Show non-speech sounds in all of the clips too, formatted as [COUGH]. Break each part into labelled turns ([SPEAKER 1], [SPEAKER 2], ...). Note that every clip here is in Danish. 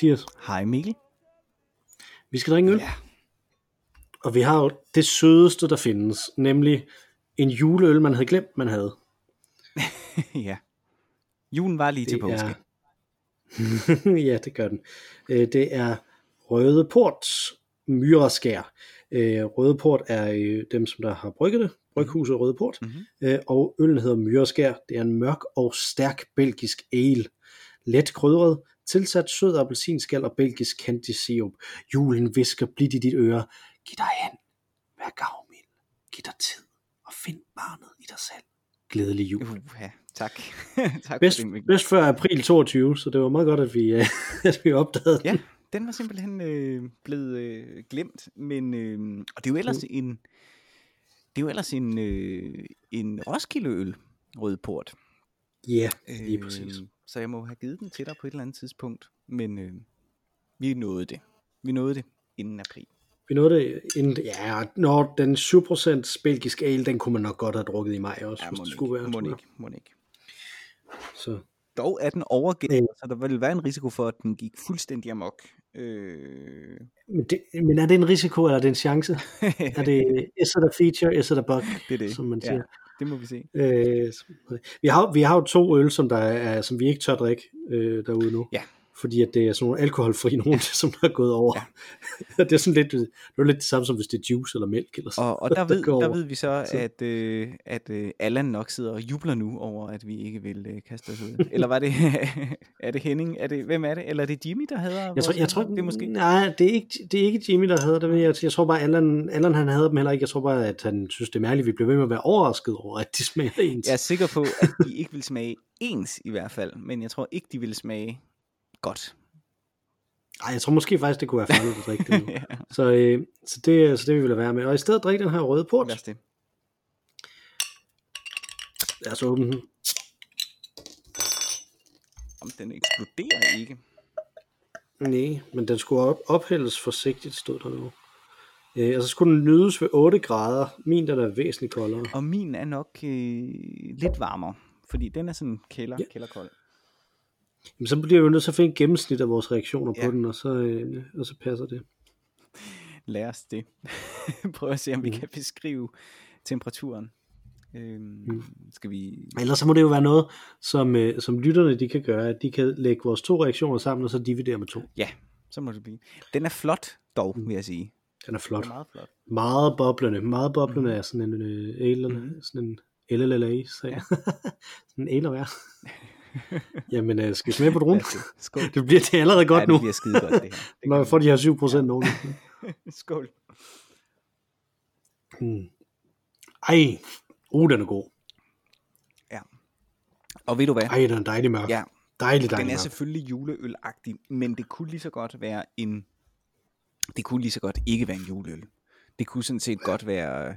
[SPEAKER 1] Hej Mathias.
[SPEAKER 2] Hej Mikkel.
[SPEAKER 1] Vi skal drikke øl.
[SPEAKER 2] Ja.
[SPEAKER 1] Og vi har jo det sødeste, der findes, nemlig en juleøl, man havde glemt, man havde. [LAUGHS]
[SPEAKER 2] ja. Julen var lige til
[SPEAKER 1] Det
[SPEAKER 2] påske.
[SPEAKER 1] er- [LAUGHS] ja, det gør den. Øh, Det er Røde Port Myreskær. Øh, Røde Port er øh, dem, som der har brygget det. Bryghuset Røde Port.
[SPEAKER 2] Mhm.
[SPEAKER 1] Og øllen hedder Myreskær. Det er en mørk og stærk belgisk ale. Let krydret, tilsat sød appelsinskal og belgisk candy sirup. Julen visker blidt i dit øre. Giv dig hen. Vær gavmild. Giv dig tid. Og find barnet i dig selv. Glædelig jul.
[SPEAKER 2] Uh, ja, tak. [LAUGHS] tak
[SPEAKER 1] Bedst,
[SPEAKER 2] for det,
[SPEAKER 1] bedst før april 22, så det var meget godt, at vi, øh, [LAUGHS] at vi opdagede
[SPEAKER 2] Ja,
[SPEAKER 1] den.
[SPEAKER 2] den var simpelthen øh, blevet øh, glemt, men øh, og det er jo ellers en det er jo ellers en øh, en Roskildeøl Rødport.
[SPEAKER 1] Ja, lige præcis.
[SPEAKER 2] Så jeg må have givet den til dig på et eller andet tidspunkt, men øh, vi nåede det. Vi nåede det inden april.
[SPEAKER 1] Vi nåede det inden, ja, når den 7% belgisk ale, den kunne man nok godt have drukket i maj også,
[SPEAKER 2] Ja,
[SPEAKER 1] hvis det skulle være.
[SPEAKER 2] ikke, må ikke, må ikke.
[SPEAKER 1] Så,
[SPEAKER 2] Dog er den overgået,
[SPEAKER 1] Ja.
[SPEAKER 2] så der vil være en risiko for, at den gik fuldstændig amok. Øh,
[SPEAKER 1] men, det, men er det en risiko, eller er det en chance? [LAUGHS] er det, is it a feature, is it a bug,
[SPEAKER 2] det er det.
[SPEAKER 1] som man
[SPEAKER 2] Ja. Det må vi se.
[SPEAKER 1] Øh, vi, har, vi har jo to øl, som, der er, som vi ikke tør drikke øh, derude nu.
[SPEAKER 2] Ja.
[SPEAKER 1] Fordi at det er sådan nogle alkoholfri [LAUGHS] nogen, som der er gået over. Ja. [LAUGHS] det er sådan lidt, det er lidt det samme som hvis det er juice eller mælk eller sådan
[SPEAKER 2] Og, og der, ved, der
[SPEAKER 1] over.
[SPEAKER 2] ved vi så, at, øh, at øh, Allan nok sidder og jubler nu over, at vi ikke vil øh, kaste os ud. Eller var det, [LAUGHS] er det Henning? Er det, hvem er det? Eller er det Jimmy, der hedder
[SPEAKER 1] Jeg tror, jeg tror,
[SPEAKER 2] det er måske?
[SPEAKER 1] Nej, det er ikke, det er ikke Jimmy, der havde det. Jeg, jeg tror bare, Allan, Allan han havde dem heller ikke. Jeg tror bare, at han synes, det er mærkeligt. Vi bliver ved med at være overrasket over, at de smager ens.
[SPEAKER 2] Jeg er sikker på, at de ikke vil smage ens i hvert fald, men jeg tror ikke, de vil smage godt.
[SPEAKER 1] Ej, jeg tror måske faktisk, det kunne være farligt at drikke det nu. [LAUGHS]
[SPEAKER 2] ja,
[SPEAKER 1] Så, øh, så, det, så det vi lade være med. Og i stedet drikke den her røde port.
[SPEAKER 2] lad os det.
[SPEAKER 1] Lad os åbne den.
[SPEAKER 2] Om den eksploderer ikke.
[SPEAKER 1] Nej, men den skulle op, ophældes forsigtigt, stod der nu. Øh, og så skulle den nydes ved 8 grader. Min den er væsentligt koldere.
[SPEAKER 2] Og min er nok øh, lidt varmere, fordi den er sådan kælder,
[SPEAKER 1] ja.
[SPEAKER 2] kælderkold.
[SPEAKER 1] Jamen, så bliver vi jo nødt til at finde et gennemsnit af vores reaktioner ja. På den, og så, øh, og så passer det. [LAUGHS]
[SPEAKER 2] Lad os det. [LAUGHS] Prøv at se, om vi kan beskrive temperaturen. Øhm,
[SPEAKER 1] Mm.
[SPEAKER 2] Skal vi...
[SPEAKER 1] Ellers så må det jo være noget, som, øh, som lytterne de kan gøre, at de kan lægge vores to reaktioner sammen, og så dividere med to.
[SPEAKER 2] Ja, så må det blive. Den er flot dog, vil jeg sige.
[SPEAKER 1] Den er flot.
[SPEAKER 2] Den er meget flot.
[SPEAKER 1] Meget boblende. Meget boblende er sådan en øh, ale, mm. sådan en LLLA, så ja. [LAUGHS] sådan en være. [LAUGHS] Jamen, øh, skal smage på
[SPEAKER 2] det. Skål.
[SPEAKER 1] Det bliver det allerede godt
[SPEAKER 2] ja,
[SPEAKER 1] nu,
[SPEAKER 2] det bliver skide godt, det her. [LAUGHS] Det
[SPEAKER 1] når vi får de her 7 procent nogen.
[SPEAKER 2] vi. [LAUGHS] Skål.
[SPEAKER 1] Mm. Ej, uh, den er god.
[SPEAKER 2] Og ved du hvad?
[SPEAKER 1] Ej, den er dejlig mørk.
[SPEAKER 2] Ja,
[SPEAKER 1] Dejlig,
[SPEAKER 2] den
[SPEAKER 1] dejlig
[SPEAKER 2] er
[SPEAKER 1] mørk.
[SPEAKER 2] selvfølgelig juleølagtig, men det kunne lige så godt være en... Det kunne lige så godt ikke være en juleøl. Det kunne sådan set godt være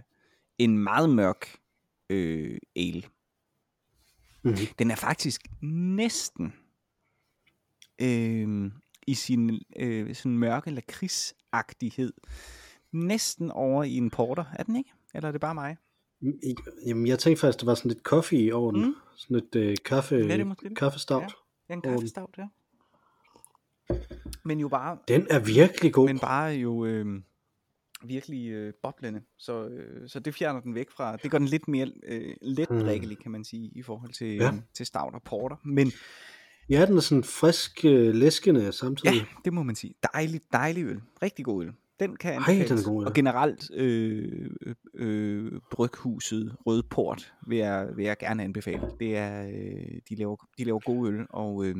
[SPEAKER 2] en meget mørk øh, ale.
[SPEAKER 1] Mhm.
[SPEAKER 2] Den er faktisk næsten øh, i sin øh, sådan mørke lakridsagtighed. Næsten over i en porter, er den ikke? Eller er det bare mig?
[SPEAKER 1] Jamen, jeg tænkte faktisk, der var sådan lidt kaffe i ovnen. Mm.
[SPEAKER 2] Mm.
[SPEAKER 1] Sådan lidt øh, kaffe,
[SPEAKER 2] Ja, det det.
[SPEAKER 1] kaffestout.
[SPEAKER 2] Ja. Ja, en kaffestout, ja. Men jo bare,
[SPEAKER 1] Den er virkelig god.
[SPEAKER 2] men bare jo øh, virkelig øh, boblende. Så, øh, så det fjerner den væk fra, det gør den lidt mere øh, let drikkelig, kan man sige, i forhold til,
[SPEAKER 1] Ja.
[SPEAKER 2] ja. til stout og porter. Men
[SPEAKER 1] Ja, den er sådan frisk, øh, læskende samtidig.
[SPEAKER 2] ja, det må man sige. Dejlig, dejlig øl. Rigtig god øl. Den kan anbefales.
[SPEAKER 1] den er god, ja.
[SPEAKER 2] Og generelt øh, øh, øh, bryghuset Rødport vil jeg, vil jeg gerne anbefale. Det er, øh, de, laver, de laver god øl, og, øh,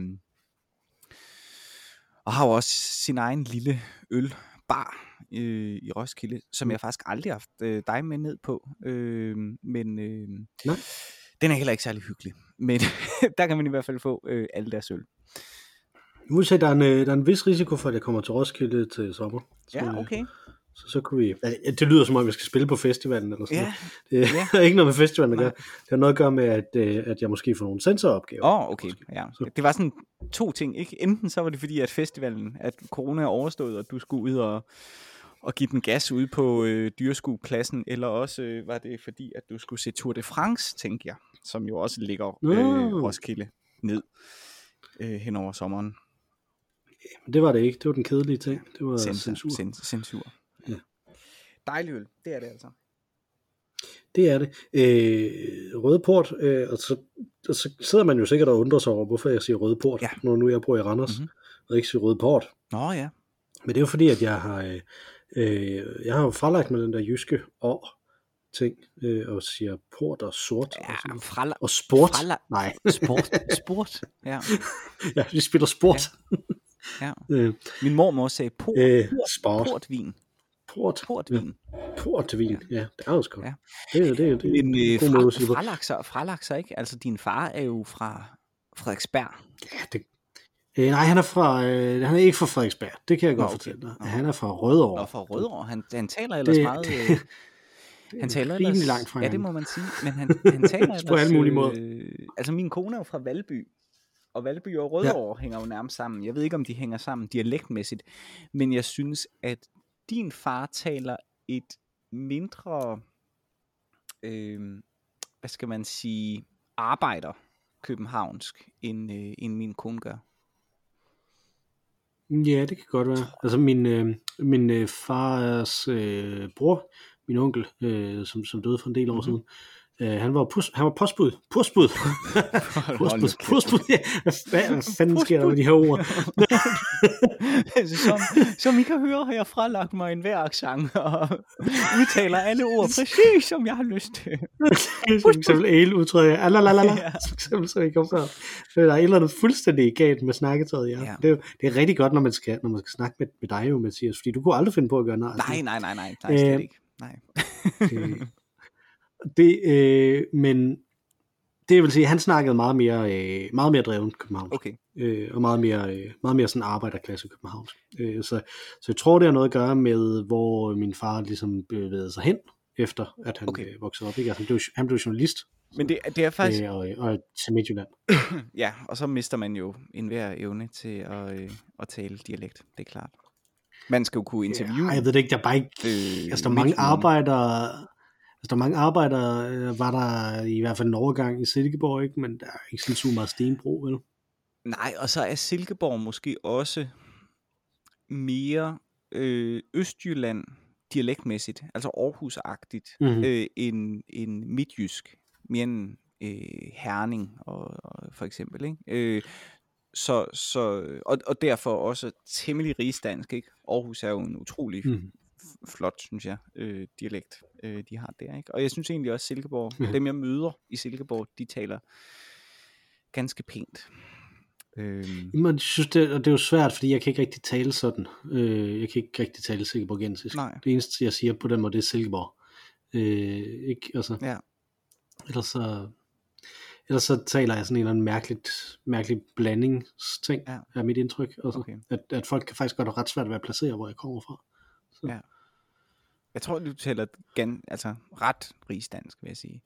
[SPEAKER 2] og har jo også sin egen lille ølbar øh, i Roskilde, som
[SPEAKER 1] Mm.
[SPEAKER 2] jeg faktisk aldrig har haft øh, dig med ned på. Øh, men øh,
[SPEAKER 1] Nå.
[SPEAKER 2] den er heller ikke særlig hyggelig. Men [LAUGHS] der kan man i hvert fald få øh, alle deres øl.
[SPEAKER 1] Sige, der er, en, øh, der er en vis risiko for, at jeg kommer til Roskilde til sommer. Så,
[SPEAKER 2] Ja,
[SPEAKER 1] øh,
[SPEAKER 2] okay.
[SPEAKER 1] Så, så kunne vi... Ja, det lyder som om, jeg skal spille på festivalen eller sådan
[SPEAKER 2] Ja,
[SPEAKER 1] noget. Det
[SPEAKER 2] ja.
[SPEAKER 1] har [LAUGHS] ikke noget med festivalen at
[SPEAKER 2] Nej.
[SPEAKER 1] gøre. Det har noget at gøre med, at, øh, at jeg måske får nogle sensoropgaver.
[SPEAKER 2] Åh, oh, okay. Ja.
[SPEAKER 1] Så-
[SPEAKER 2] Det var sådan to ting, ikke? Enten så var det fordi, at festivalen, at corona er overstået, og du skulle ud og, og give den gas ude på øh, dyreskuepladsen, eller også øh, var det fordi, at du skulle se Tour de France, tænker jeg, som jo også ligger øh,
[SPEAKER 1] Nå.
[SPEAKER 2] Roskilde ned øh, hen over sommeren.
[SPEAKER 1] Men det var det ikke. Det var den kedelige ting. Det var
[SPEAKER 2] Censur.
[SPEAKER 1] censur.
[SPEAKER 2] Censur. censur.
[SPEAKER 1] Ja.
[SPEAKER 2] Dejlig øl, det er det altså.
[SPEAKER 1] Det er det. Øh, røde port, øh, og, så, og så sidder man jo sikkert og undrer sig over, hvorfor jeg siger røde port,
[SPEAKER 2] Ja.
[SPEAKER 1] når nu jeg bor i Randers,
[SPEAKER 2] Mhm.
[SPEAKER 1] mm-hmm. og ikke siger røde port.
[SPEAKER 2] Nå ja.
[SPEAKER 1] Men det er jo fordi, at jeg har, øh, øh, jeg har jo fralagt med den der jyske år ting, øh, og siger port og sort. og,
[SPEAKER 2] Ja,
[SPEAKER 1] noget.
[SPEAKER 2] frala,
[SPEAKER 1] og sport.
[SPEAKER 2] frala,
[SPEAKER 1] Nej,
[SPEAKER 2] sport, [LAUGHS] sport, ja. [LAUGHS]
[SPEAKER 1] ja, vi spiller sport.
[SPEAKER 2] ja. [LAUGHS]
[SPEAKER 1] Øh,
[SPEAKER 2] Min mormor sagde port,
[SPEAKER 1] øh, sport.
[SPEAKER 2] portvin,
[SPEAKER 1] Port.
[SPEAKER 2] portvin.
[SPEAKER 1] Portvin. Ja, det er jo sgu.
[SPEAKER 2] Ja.
[SPEAKER 1] Det, er- det, det, er
[SPEAKER 2] Men
[SPEAKER 1] en
[SPEAKER 2] øh, fra,
[SPEAKER 1] det.
[SPEAKER 2] fralakser, fralakser ikke? Altså din far er jo fra Frederiksberg.
[SPEAKER 1] Ja, det, øh, nej, han er, fra, øh, han er ikke fra Frederiksberg. Det kan jeg
[SPEAKER 2] Nå,
[SPEAKER 1] godt
[SPEAKER 2] okay.
[SPEAKER 1] fortælle dig.
[SPEAKER 2] Nå.
[SPEAKER 1] Han er fra Rødovre.
[SPEAKER 2] Og fra Rødovre. Han, han taler ellers
[SPEAKER 1] Det-
[SPEAKER 2] meget... Øh, [LAUGHS] han taler
[SPEAKER 1] rimelig
[SPEAKER 2] ellers,
[SPEAKER 1] langt fra
[SPEAKER 2] Ja, det må man sige. Men han, han taler ellers... [LAUGHS]
[SPEAKER 1] På alle mulige måder.
[SPEAKER 2] Øh, altså min kone er jo fra Valby. Og Valby og Rødovre ja. hænger jo nærmest sammen. Jeg ved ikke, om de hænger sammen dialektmæssigt. Men jeg synes, at din far taler et mindre... Øh, hvad skal man sige? Arbejder københavnsk, end, øh, end min kone gør.
[SPEAKER 1] Ja, det kan godt være. Altså min, øh, min øh, fars øh, bror, min onkel, øh, som, som døde for en del år
[SPEAKER 2] Mhm.
[SPEAKER 1] mm-hmm. siden, øh, han var, pus, han var postbud. Postbud. postbud. Postbud. Hvad, fanden sker der med de her ord? [LAUGHS]
[SPEAKER 2] som, som I kan høre, har jeg fralagt mig en hver accent og udtaler alle ord præcis, som jeg har lyst til. [LAUGHS]
[SPEAKER 1] for eksempel ale udtryk. Alalalala.
[SPEAKER 2] Ja.
[SPEAKER 1] For eksempel, så jeg kom før. Så Der er et eller andet fuldstændig galt med snakketøjet. Ja.
[SPEAKER 2] Ja.
[SPEAKER 1] Det, er, det er rigtig godt, når man skal, når man skal snakke med, med dig jo, Mathias, fordi du kunne aldrig finde på at gøre nej.
[SPEAKER 2] Nej, nej, nej, nej, nej, slet
[SPEAKER 1] Øh,
[SPEAKER 2] ikke. Nej.
[SPEAKER 1] Øh, det, øh, men det vil sige, han snakkede meget mere, øh, meget mere dreven københavnsk,
[SPEAKER 2] Okay.
[SPEAKER 1] øh, og meget mere, øh, meget mere sådan arbejderklasse københavnsk. Øh, så, så jeg tror, det har noget at gøre med, hvor min far ligesom bevægede sig hen, efter at han
[SPEAKER 2] Okay.
[SPEAKER 1] øh, voksede op. Ikke? Altså, han, blev, han blev journalist
[SPEAKER 2] Men det, det er faktisk,
[SPEAKER 1] øh, og, og til Midtjylland. [CLEARS THROAT]
[SPEAKER 2] ja, og så mister man jo enhver evne til at, øh, at tale dialekt, det er klart. Man skal jo kunne interviewe.
[SPEAKER 1] Ja, jeg ved det ikke, der er bare ikke...
[SPEAKER 2] øh,
[SPEAKER 1] Altså, der er mange arbejdere... Altså, der er mange arbejdere, øh, var der i hvert fald en overgang i Silkeborg, ikke? men der er ikke sådan super meget stenbro, vel?
[SPEAKER 2] Nej, og så er Silkeborg måske også mere øh, Østjylland dialektmæssigt, altså Aarhus-agtigt,
[SPEAKER 1] Mhm.
[SPEAKER 2] øh, end, end midtjysk, mere end øh, Herning og, og for eksempel. Ikke? Øh, så, så, og, og derfor også temmelig rigsdansk. Ikke? Aarhus er jo en utrolig
[SPEAKER 1] Mhm.
[SPEAKER 2] Flot, synes jeg, øh, dialekt, øh, de har der. Ikke? Og jeg synes egentlig også, Silkeborg,
[SPEAKER 1] Ja.
[SPEAKER 2] dem jeg møder i Silkeborg, de taler ganske pænt. Øhm,
[SPEAKER 1] Men jeg synes, det, og det er jo svært, fordi jeg kan ikke rigtig tale sådan. Øh, jeg kan ikke rigtig tale silkeborgensisk.
[SPEAKER 2] Nej.
[SPEAKER 1] Det eneste, jeg siger på den måde, det er Silkeborg. Øh, ikke, altså,
[SPEAKER 2] ja.
[SPEAKER 1] ellers, så, ellers så taler jeg sådan en eller anden mærkeligt, mærkelig blandingsting,
[SPEAKER 2] Ja.
[SPEAKER 1] er mit indtryk. Altså,
[SPEAKER 2] Okay.
[SPEAKER 1] at, at folk kan faktisk godt have ret svært ved at placere, hvor jeg kommer fra.
[SPEAKER 2] Ja. Jeg tror, du taler gan, altså ret rigsdansk, vil jeg sige.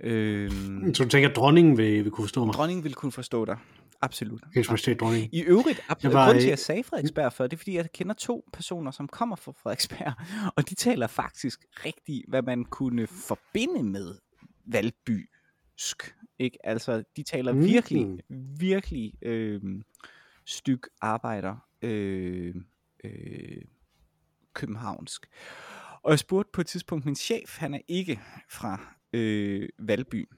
[SPEAKER 2] Øhm,
[SPEAKER 1] Så du tænker, at dronningen vil, vil kunne forstå mig?
[SPEAKER 2] dronningen vil kunne forstå dig. Absolut.
[SPEAKER 1] Hendes Majestæt dronningen.
[SPEAKER 2] I øvrigt, ab-
[SPEAKER 1] Jeg var
[SPEAKER 2] grunden til, at jeg sagde Frederiksberg før, det er, fordi jeg kender to personer, som kommer fra Frederiksberg, [LAUGHS] og de taler faktisk rigtig, hvad man kunne forbinde med valbysk. Ikke? Altså, de taler
[SPEAKER 1] Mhm.
[SPEAKER 2] virkelig, virkelig øh, styk arbejder øh, øh, københavnsk. Og jeg spurgte på et tidspunkt min chef, han er ikke fra øh, Valby,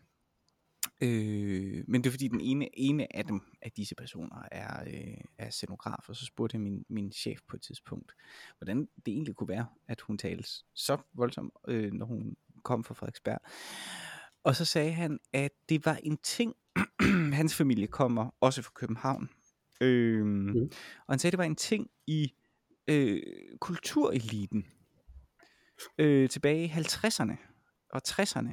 [SPEAKER 2] Øh, men det er fordi den ene, ene af dem, af disse personer, er, øh, er scenograf, og så spurgte jeg min, min chef på et tidspunkt, hvordan det egentlig kunne være, at hun tales så voldsomt, øh, når hun kom fra Frederiksberg. Og så sagde han, at det var en ting, [CLEARS THROAT] hans familie kommer også fra København, øh, mm. og han sagde, at det var en ting i øh, kultureliten øh, tilbage i 50'erne og 60'erne,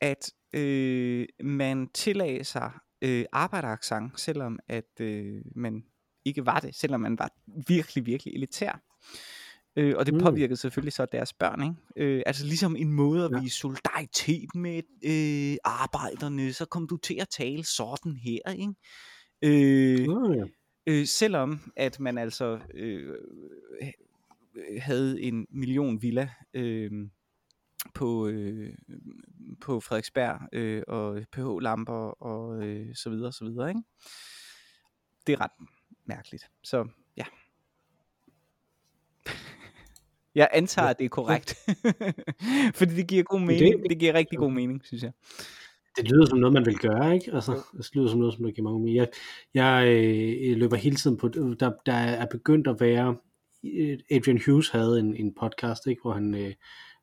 [SPEAKER 2] at øh, man tillagde sig øh, arbejderaccent, selvom at øh, man ikke var det, selvom man var virkelig, virkelig elitær. Øh, og det
[SPEAKER 1] Mm.
[SPEAKER 2] påvirkede selvfølgelig så deres børn, ikke? Øh, altså ligesom en måde at
[SPEAKER 1] Ja.
[SPEAKER 2] vise solidaritet med øh, arbejderne, så kom du til at tale sådan her, ikke? Øh,
[SPEAKER 1] Nå, ja.
[SPEAKER 2] Øh, selvom at man altså øh, havde en million villa øh, på, øh, på Frederiksberg øh, og pH-lamper og øh, så videre, så videre, ikke? Det er ret mærkeligt. Så ja. [LAUGHS] Jeg antager, at det er korrekt. [LAUGHS] Fordi det giver god mening. Det giver rigtig god mening, synes jeg.
[SPEAKER 1] Det lyder som noget, man vil gøre, ikke? Altså, det lyder som noget, som der giver mange mening. Jeg, jeg øh, løber hele tiden på, der, der er begyndt at være, øh, Adrian Hughes havde en, en podcast, ikke? Hvor han, øh,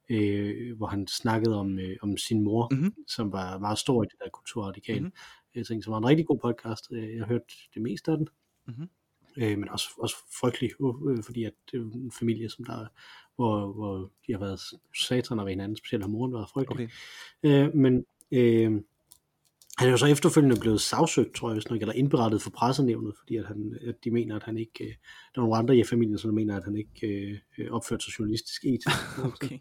[SPEAKER 1] øh, hvor han snakkede om, øh, om sin mor,
[SPEAKER 2] Mhm.
[SPEAKER 1] som var meget stor i det der kulturradikale.
[SPEAKER 2] Mhm.
[SPEAKER 1] Jeg tænkte, som var en rigtig god podcast. Øh, Jeg har hørt det meste af den.
[SPEAKER 2] Mhm.
[SPEAKER 1] Øh, men også, også frygtelig, øh, fordi at det er jo en familie, som der, hvor, hvor de har været sataner ved hinanden, specielt har moren været frygtelig.
[SPEAKER 2] Okay.
[SPEAKER 1] Øh, men øh, han er jo så efterfølgende blevet sagsøgt, tror jeg, hvis nok, eller indberettet for pressenævnet, fordi at, han, at de mener, at han ikke, øh, der er nogle andre i familien, som mener, at han ikke øh, øh, opførte sig journalistisk etisk. [LAUGHS]
[SPEAKER 2] Okay.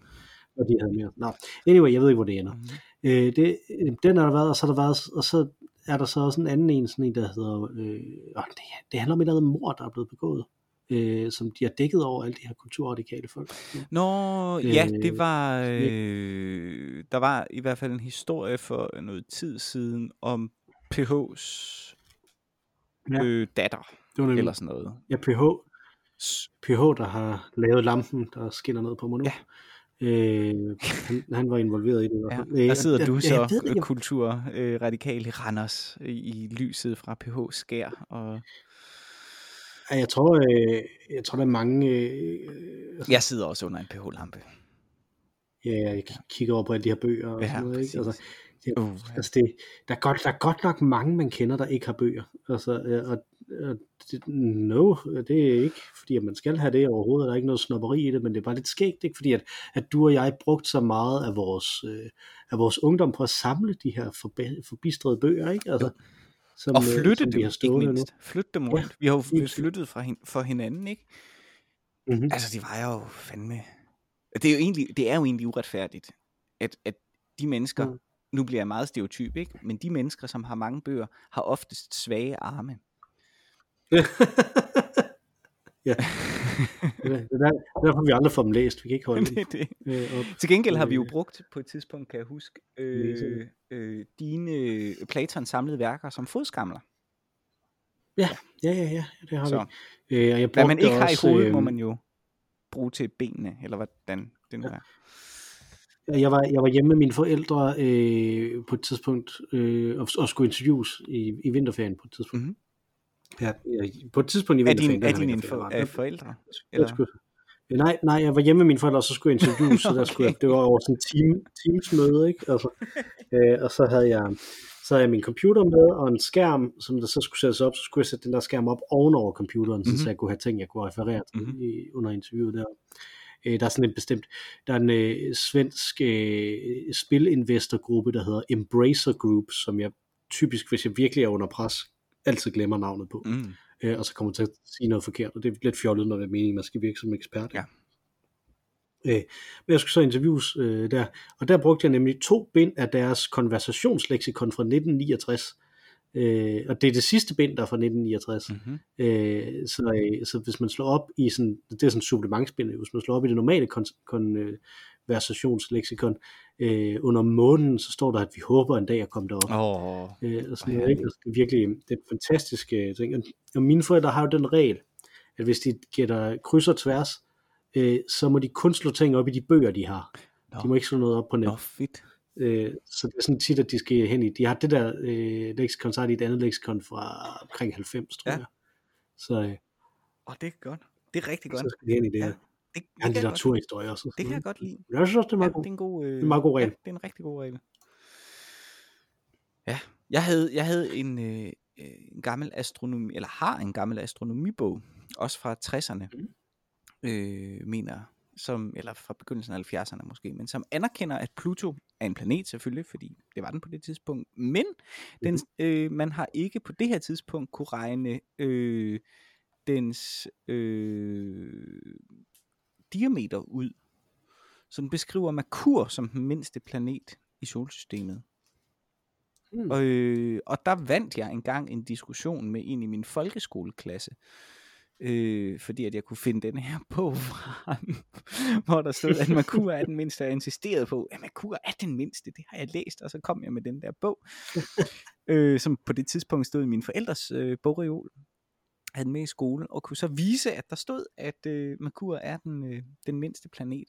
[SPEAKER 1] Og de havde mere. Nå, anyway, jeg ved ikke, hvor det ender.
[SPEAKER 2] Mhm.
[SPEAKER 1] Øh, det, øh, den har der været, og så der været, og så er der så også en anden en, sådan en, der hedder, øh, det, det handler om et eller andet mor, der er blevet begået, øh, som de har dækket over alle de her kulturradikale folk.
[SPEAKER 2] Nå, ja,
[SPEAKER 1] Øh,
[SPEAKER 2] det var, øh, der var i hvert fald en historie for noget tid siden om PH's
[SPEAKER 1] Ja.
[SPEAKER 2] øh, datter,
[SPEAKER 1] Det var nemlig,
[SPEAKER 2] eller sådan noget.
[SPEAKER 1] ja, PH, PH, der har lavet lampen, der skinner ned på mig nu.
[SPEAKER 2] Ja.
[SPEAKER 1] Øh, han, han var involveret i det. i hvert
[SPEAKER 2] Ja,
[SPEAKER 1] fald. Øh,
[SPEAKER 2] der sidder
[SPEAKER 1] jeg-
[SPEAKER 2] du
[SPEAKER 1] jeg-
[SPEAKER 2] så,
[SPEAKER 1] jeg ved
[SPEAKER 2] øh,
[SPEAKER 1] ikke,
[SPEAKER 2] kultur øh, i Randers, i lyset fra PH Skær. Og
[SPEAKER 1] jeg, jeg tror, øh, jeg tror, der er mange... Øh, altså,
[SPEAKER 2] jeg sidder også under en PH-lampe.
[SPEAKER 1] ja, jeg kigger over på alle de her bøger og
[SPEAKER 2] Ja,
[SPEAKER 1] sådan noget. Ikke? Altså, det,
[SPEAKER 2] Uh,
[SPEAKER 1] altså det, der, er godt, der er godt nok mange, man kender, der ikke har bøger. Altså, øh, og, og det, no, det er ikke, fordi at man skal have det overhovedet. Der er ikke noget snopperi i det, men det er bare lidt skægt, ikke? fordi at, at du og jeg brugt så meget af vores, øh, af vores ungdom på at samle de her forbe, forbistrede bøger, ikke? Altså, som,
[SPEAKER 2] og
[SPEAKER 1] øh,
[SPEAKER 2] flytte
[SPEAKER 1] som vi
[SPEAKER 2] dem,
[SPEAKER 1] har
[SPEAKER 2] ikke
[SPEAKER 1] nu.
[SPEAKER 2] mindst. Flytte dem
[SPEAKER 1] Ja,
[SPEAKER 2] rundt. Vi har jo flyttet fra hin, for hinanden, ikke?
[SPEAKER 1] Mm-hmm.
[SPEAKER 2] Altså, det var jo fandme... Det er jo egentlig, det er jo egentlig uretfærdigt, at, at de mennesker,
[SPEAKER 1] mm.
[SPEAKER 2] nu bliver jeg meget stereotyp, ikke? men de mennesker, som har mange bøger, har oftest svage arme. [LAUGHS]
[SPEAKER 1] ja. Det er, er der- er derfor, vi aldrig får dem læst. Vi kan ikke holde [LAUGHS]
[SPEAKER 2] det, det.
[SPEAKER 1] øh, op.
[SPEAKER 2] Til gengæld har vi jo
[SPEAKER 1] Øh,
[SPEAKER 2] brugt på et tidspunkt, kan jeg huske, øh, øh, dine Platons samlede værker som fodskamler.
[SPEAKER 1] Ja, ja, ja, ja, det har
[SPEAKER 2] Så
[SPEAKER 1] vi. Øh, og jeg
[SPEAKER 2] hvad man ikke har i hovedet,
[SPEAKER 1] øh,
[SPEAKER 2] må man jo bruge til benene, eller hvordan det nu er.
[SPEAKER 1] Jeg var, jeg var hjemme med mine forældre øh, på et tidspunkt, øh, og, og skulle interviews i, i vinterferien på et tidspunkt.
[SPEAKER 2] Mhm.
[SPEAKER 1] Ja, på et tidspunkt i
[SPEAKER 2] Er
[SPEAKER 1] vinterferien.
[SPEAKER 2] din, er din
[SPEAKER 1] jeg
[SPEAKER 2] er
[SPEAKER 1] var-
[SPEAKER 2] forældre?
[SPEAKER 1] jeg
[SPEAKER 2] Eller?
[SPEAKER 1] skulle, øh, nej, nej, jeg var hjemme med mine forældre, og så skulle jeg interviews, så der
[SPEAKER 2] Okay.
[SPEAKER 1] skulle jeg, [LAUGHS] det var over sådan en team, teams møde, ikke? Altså, øh, og så havde jeg så havde jeg min computer med, og en skærm, som der så skulle sættes op, så skulle jeg sætte den der skærm op ovenover computeren, mm-hmm.
[SPEAKER 2] Mhm.
[SPEAKER 1] så jeg kunne have ting, jeg kunne referere til
[SPEAKER 2] Mhm.
[SPEAKER 1] i, under interviewet der. Øh, der er sådan en bestemt, der er en øh, svensk øh, spilinvestorgruppe, der hedder Embracer Group, som jeg typisk, hvis jeg virkelig er under pres, altid glemmer navnet på,
[SPEAKER 2] Mm.
[SPEAKER 1] øh, og så kommer til at sige noget forkert, og det er lidt fjollet, når det er meningen, man skal virke som ekspert.
[SPEAKER 2] Ja.
[SPEAKER 1] Øh, men jeg skulle så interviews øh, der, og der brugte jeg nemlig to bind af deres konversationsleksikon fra 1969, øh, og det er det sidste bind, der er fra 1969.
[SPEAKER 2] Mm-hmm.
[SPEAKER 1] Øh, så, øh, så hvis man slår op i sådan, det er sådan en supplementsbind, hvis man slår op i det normale kon- konversationsleksikon, øh, under måneden, så står der, at vi håber en dag at komme derop.
[SPEAKER 2] Oh,
[SPEAKER 1] Øh, og sådan
[SPEAKER 2] hvor
[SPEAKER 1] noget, ikke? Altså, det er virkelig det en fantastisk øh, ting. Og, og mine forældre har jo den regel, at hvis de gætter kryds og tværs, øh, så må de kun slå ting op i de bøger, de har.
[SPEAKER 2] Nå.
[SPEAKER 1] De må ikke slå noget op på net.
[SPEAKER 2] Nå, fedt.
[SPEAKER 1] Øh, så det er sådan tit, at de skal hen i. De har det der øh, leksikon, så har de et andet leksikon fra omkring 90, tror
[SPEAKER 2] Ja.
[SPEAKER 1] jeg. Så, øh,
[SPEAKER 2] Åh, det er godt. Det er rigtig godt.
[SPEAKER 1] så skal de hen i det.
[SPEAKER 2] Ja. Det, det,
[SPEAKER 1] Ja, en
[SPEAKER 2] kan jeg godt,
[SPEAKER 1] litteraturhistorie også. og
[SPEAKER 2] det kan jeg godt lide.
[SPEAKER 1] Jeg synes også, det er
[SPEAKER 2] Ja,
[SPEAKER 1] meget
[SPEAKER 2] det
[SPEAKER 1] godt.
[SPEAKER 2] er en god, øh,
[SPEAKER 1] Det er en meget god regel.
[SPEAKER 2] Ja, det er en rigtig god regel. Ja, jeg havde, jeg havde en, øh, øh, en gammel astronomi, eller har en gammel astronomibog, også fra 60'erne,
[SPEAKER 1] Mhm.
[SPEAKER 2] øh, mener som, eller fra begyndelsen af 70'erne måske, men som anerkender, at Pluto er en planet selvfølgelig, fordi det var den på det tidspunkt, men den,
[SPEAKER 1] Mhm.
[SPEAKER 2] øh, man har ikke på det her tidspunkt kunne regne øh, dens øh, diameter ud. Den beskriver Merkur som den mindste planet i solsystemet.
[SPEAKER 1] Hmm.
[SPEAKER 2] Og, øh, og der vandt jeg engang en diskussion med en i min folkeskoleklasse, øh, fordi at jeg kunne finde den her [LAUGHS] bog hvor der stod, at Merkur er den mindste, jeg insisterede på, at Merkur er den mindste, det har jeg læst, og så kom jeg med den der bog, [LAUGHS] øh, som på det tidspunkt stod i min forældres øh, bogreol. Havde den med i skole, og kunne så vise, at der stod, at øh, Merkur er den, øh, den mindste planet.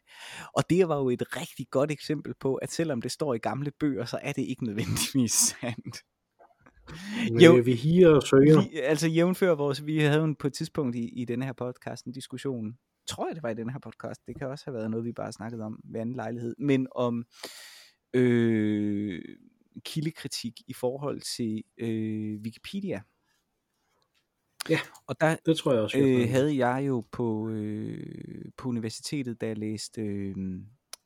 [SPEAKER 2] Og det var jo et rigtig godt eksempel på, at selvom det står i gamle bøger, så er det ikke nødvendigvis [LAUGHS] sandt.
[SPEAKER 1] Jo, vi higer og søger.
[SPEAKER 2] Vi, altså jævnfør vores, vi havde jo på et tidspunkt i, i denne her podcast en diskussion, tror jeg det var i den her podcast, det kan også have været noget, vi bare snakkede om ved anden lejlighed, men om øh, kildekritik i forhold til øh, Wikipedia.
[SPEAKER 1] Ja,
[SPEAKER 2] og der
[SPEAKER 1] det tror jeg også.
[SPEAKER 2] Øh, havde jeg jo på, øh, på universitetet, da jeg læste øh,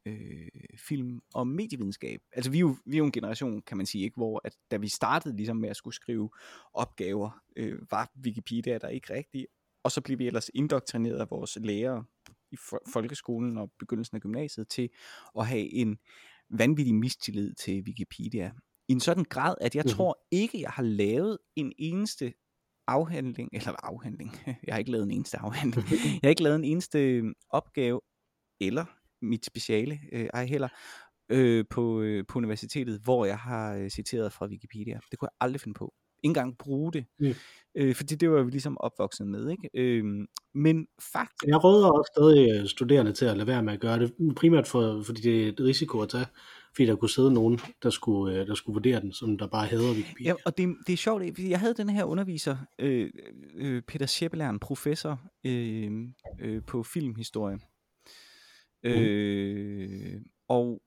[SPEAKER 2] øh, film om medievidenskab. Altså vi er, jo, vi er jo en generation, kan man sige, ikke, hvor at, da vi startede ligesom med at skulle skrive opgaver, øh, var Wikipedia der ikke rigtigt. Og så blev vi ellers indoktrineret af vores lærere i folkeskolen og begyndelsen af gymnasiet til at have en vanvittig mistillid til Wikipedia. I en sådan grad, at jeg mm. tror ikke, jeg har lavet en eneste afhandling, [LAUGHS] eller afhandling, [LAUGHS] jeg har ikke lavet en eneste afhandling, [LAUGHS] jeg har ikke lavet en eneste opgave, eller mit speciale, øh, ej heller, øh, på, øh, på universitetet, hvor jeg har øh, citeret fra Wikipedia. Det kunne jeg aldrig finde på. Ikke engang bruge det. Mm. Øh, fordi det var vi ligesom opvokset med. Ikke? Øh, men faktisk...
[SPEAKER 1] Jeg råder også stadig øh, studerende til at lade være med at gøre det. Primært for, fordi det er et risiko at tage. Fordi der kunne sidde nogen, der skulle, øh, der skulle vurdere den, som der bare hader Wikipedia.
[SPEAKER 2] Ja, og det, det er sjovt, fordi jeg havde den her underviser, øh, øh, Peter Scheppelern, professor øh, øh, på filmhistorie. Mm. Øh, og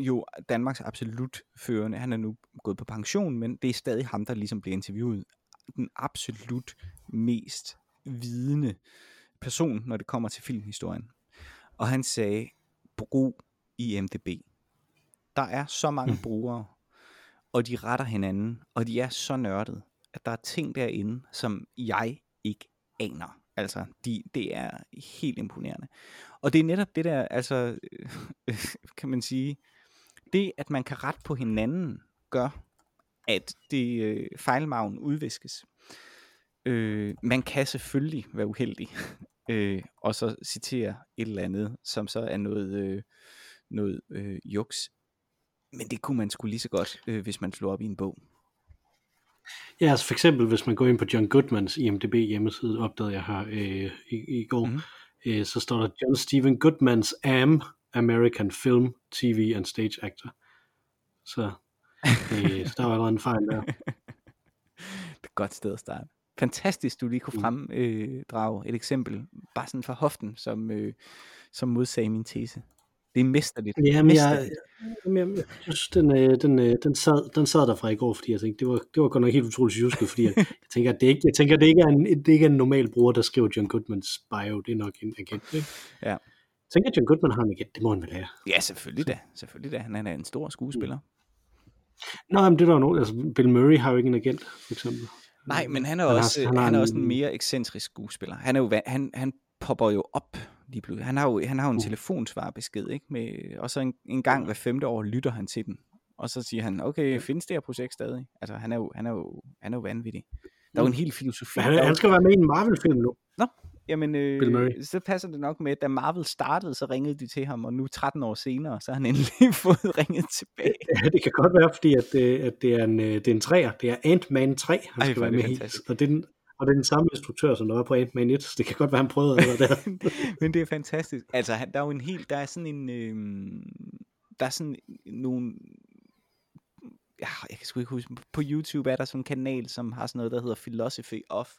[SPEAKER 2] jo Danmarks absolut førende. Han er nu gået på pension, men det er stadig ham, der ligesom bliver interviewet. Den absolut mest vidende person, når det kommer til filmhistorien. Og han sagde, brug IMDB. Der er så mange mm. brugere, og de retter hinanden, og de er så nørdede, at der er ting derinde, som jeg ikke aner. Altså, de, det er helt imponerende. Og det er netop det der, altså, [LAUGHS] kan man sige, det at man kan rette på hinanden, gør, at det øh, fejlmagen udviskes. Øh, man kan selvfølgelig være uheldig, [LAUGHS] øh, og så citere et eller andet, som så er noget, øh, noget øh, juks. Men det kunne man skulle lige så godt, øh, hvis man slår op i en bog.
[SPEAKER 1] Ja, altså for eksempel, hvis man går ind på John Goodmans IMDb hjemmeside, opdagede jeg her øh, i, i går, mm. øh, så står der John Stephen Goodmans AM, American Film, TV and Stage Actor. Så, øh, så der var allerede en fejl der. [LAUGHS] det
[SPEAKER 2] er et godt sted at starte. Fantastisk, du lige kunne mm. fremdrage øh, et eksempel, bare sådan fra hoften, som, øh, som modsagde min tese. Det er mesterligt.
[SPEAKER 1] Jamen, mesterligt. Jeg, jeg, jeg, synes, den, øh, den, øh, den, sad, den sad der fra i går, fordi jeg tænkte, det var, det var godt nok helt utroligt jusket, fordi jeg, jeg, tænker, at det ikke, jeg tænker, at det ikke er en, det ikke er en normal bruger, der skriver John Goodmans bio. Det er nok en agent, ikke?
[SPEAKER 2] Ja. Jeg
[SPEAKER 1] tænker, at John Goodman har en agent. Det må han vel have.
[SPEAKER 2] Ja, selvfølgelig da. Selvfølgelig da. Han er en stor skuespiller.
[SPEAKER 1] Nå, men det er der jo nogen. Altså, Bill Murray har jo ikke en agent, for eksempel.
[SPEAKER 2] Nej, men han er, han også, har, han, han er en, også en mere ekscentrisk skuespiller. Han, er jo, han, han popper jo op lige pludselig. Han har jo, han har jo en uh. telefonsvarbesked, ikke? Med, og så en, en gang hver femte år lytter han til den. Og så siger han, okay, findes det her projekt stadig? Altså, han er jo, han er jo, han er jo vanvittig. Der er jo en hel filosofi.
[SPEAKER 1] Han, han skal være med i en Marvel-film nu.
[SPEAKER 2] Nå, jamen, øh, så passer det nok med, at da Marvel startede, så ringede de til ham, og nu 13 år senere, så har han endelig [LAUGHS] fået ringet tilbage.
[SPEAKER 1] Ja, det kan godt være, fordi at, øh, at det, er en, øh, det er en træer. Det er Ant-Man 3, han Ej, skal være med i. Og det er, den, og det er den samme instruktør, som der var på Ant-Man 1, så det kan godt være, han prøvede det der. [LAUGHS]
[SPEAKER 2] Men det er fantastisk. Altså, der er jo en helt, der er sådan en, øh, der er sådan nogle, ja, jeg kan sgu ikke huske, på YouTube er der sådan en kanal, som har sådan noget, der hedder Philosophy of,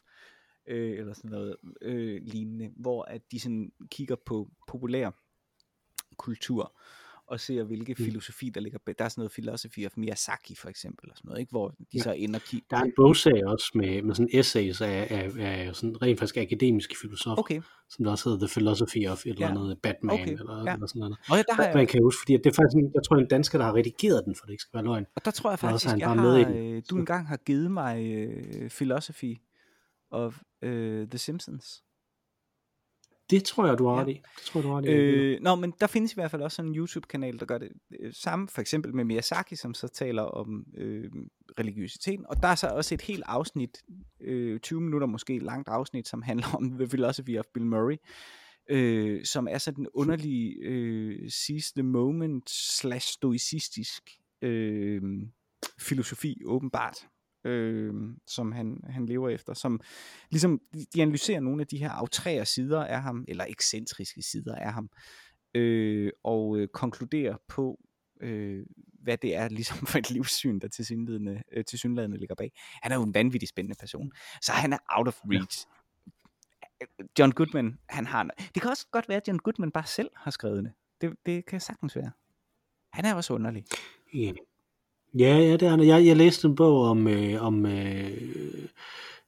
[SPEAKER 2] øh, eller sådan noget øh, lignende, hvor at de sådan kigger på populær kultur, og ser, hvilke mm. filosofi, der ligger bag. Der er sådan noget Philosophy of Miyazaki, for eksempel, og sådan noget, ikke? hvor de ja. så ender kigge.
[SPEAKER 1] Der er en bogserie også med, med sådan essays af, af, af sådan rent faktisk akademiske filosofer,
[SPEAKER 2] okay.
[SPEAKER 1] som der også hedder The Philosophy of et eller andet Batman, okay. eller,
[SPEAKER 2] ja.
[SPEAKER 1] eller sådan noget.
[SPEAKER 2] Og ja, der
[SPEAKER 1] Batman jeg... kan jeg huske, fordi det er faktisk, en, jeg tror, en dansker, der har redigeret den, for det ikke skal være løgn.
[SPEAKER 2] Og der tror jeg faktisk, jeg har, med øh, du engang har givet mig uh, Philosophy of uh, The Simpsons.
[SPEAKER 1] Det tror jeg, du har ja. ret i. Det tror du har ret i.
[SPEAKER 2] Øh, nå, men der findes i hvert fald også sådan en YouTube-kanal, der gør det øh, samme, for eksempel med Miyazaki, som så taler om øh, religiøsiteten. Og der er så også et helt afsnit, øh, 20 minutter måske langt afsnit, som handler om The Philosophy of Bill Murray, øh, som er sådan en underlig øh, seize the moment slash stoicistisk øh, filosofi, åbenbart. Øh, som han, han lever efter, som ligesom, de analyserer nogle af de her autrære sider af ham, eller ekscentriske sider af ham, øh, og øh, konkluderer på, øh, hvad det er ligesom [LAUGHS] for et livssyn, der til synlædende, øh, til synlædende ligger bag. Han er jo en vanvittig spændende person, så han er out of reach. John Goodman, han har... Det kan også godt være, at John Goodman bare selv har skrevet det. Det, det kan sagtens være. Han er også underlig.
[SPEAKER 1] Ja, ja, ja det er. Jeg, jeg læste en bog om, øh, om øh,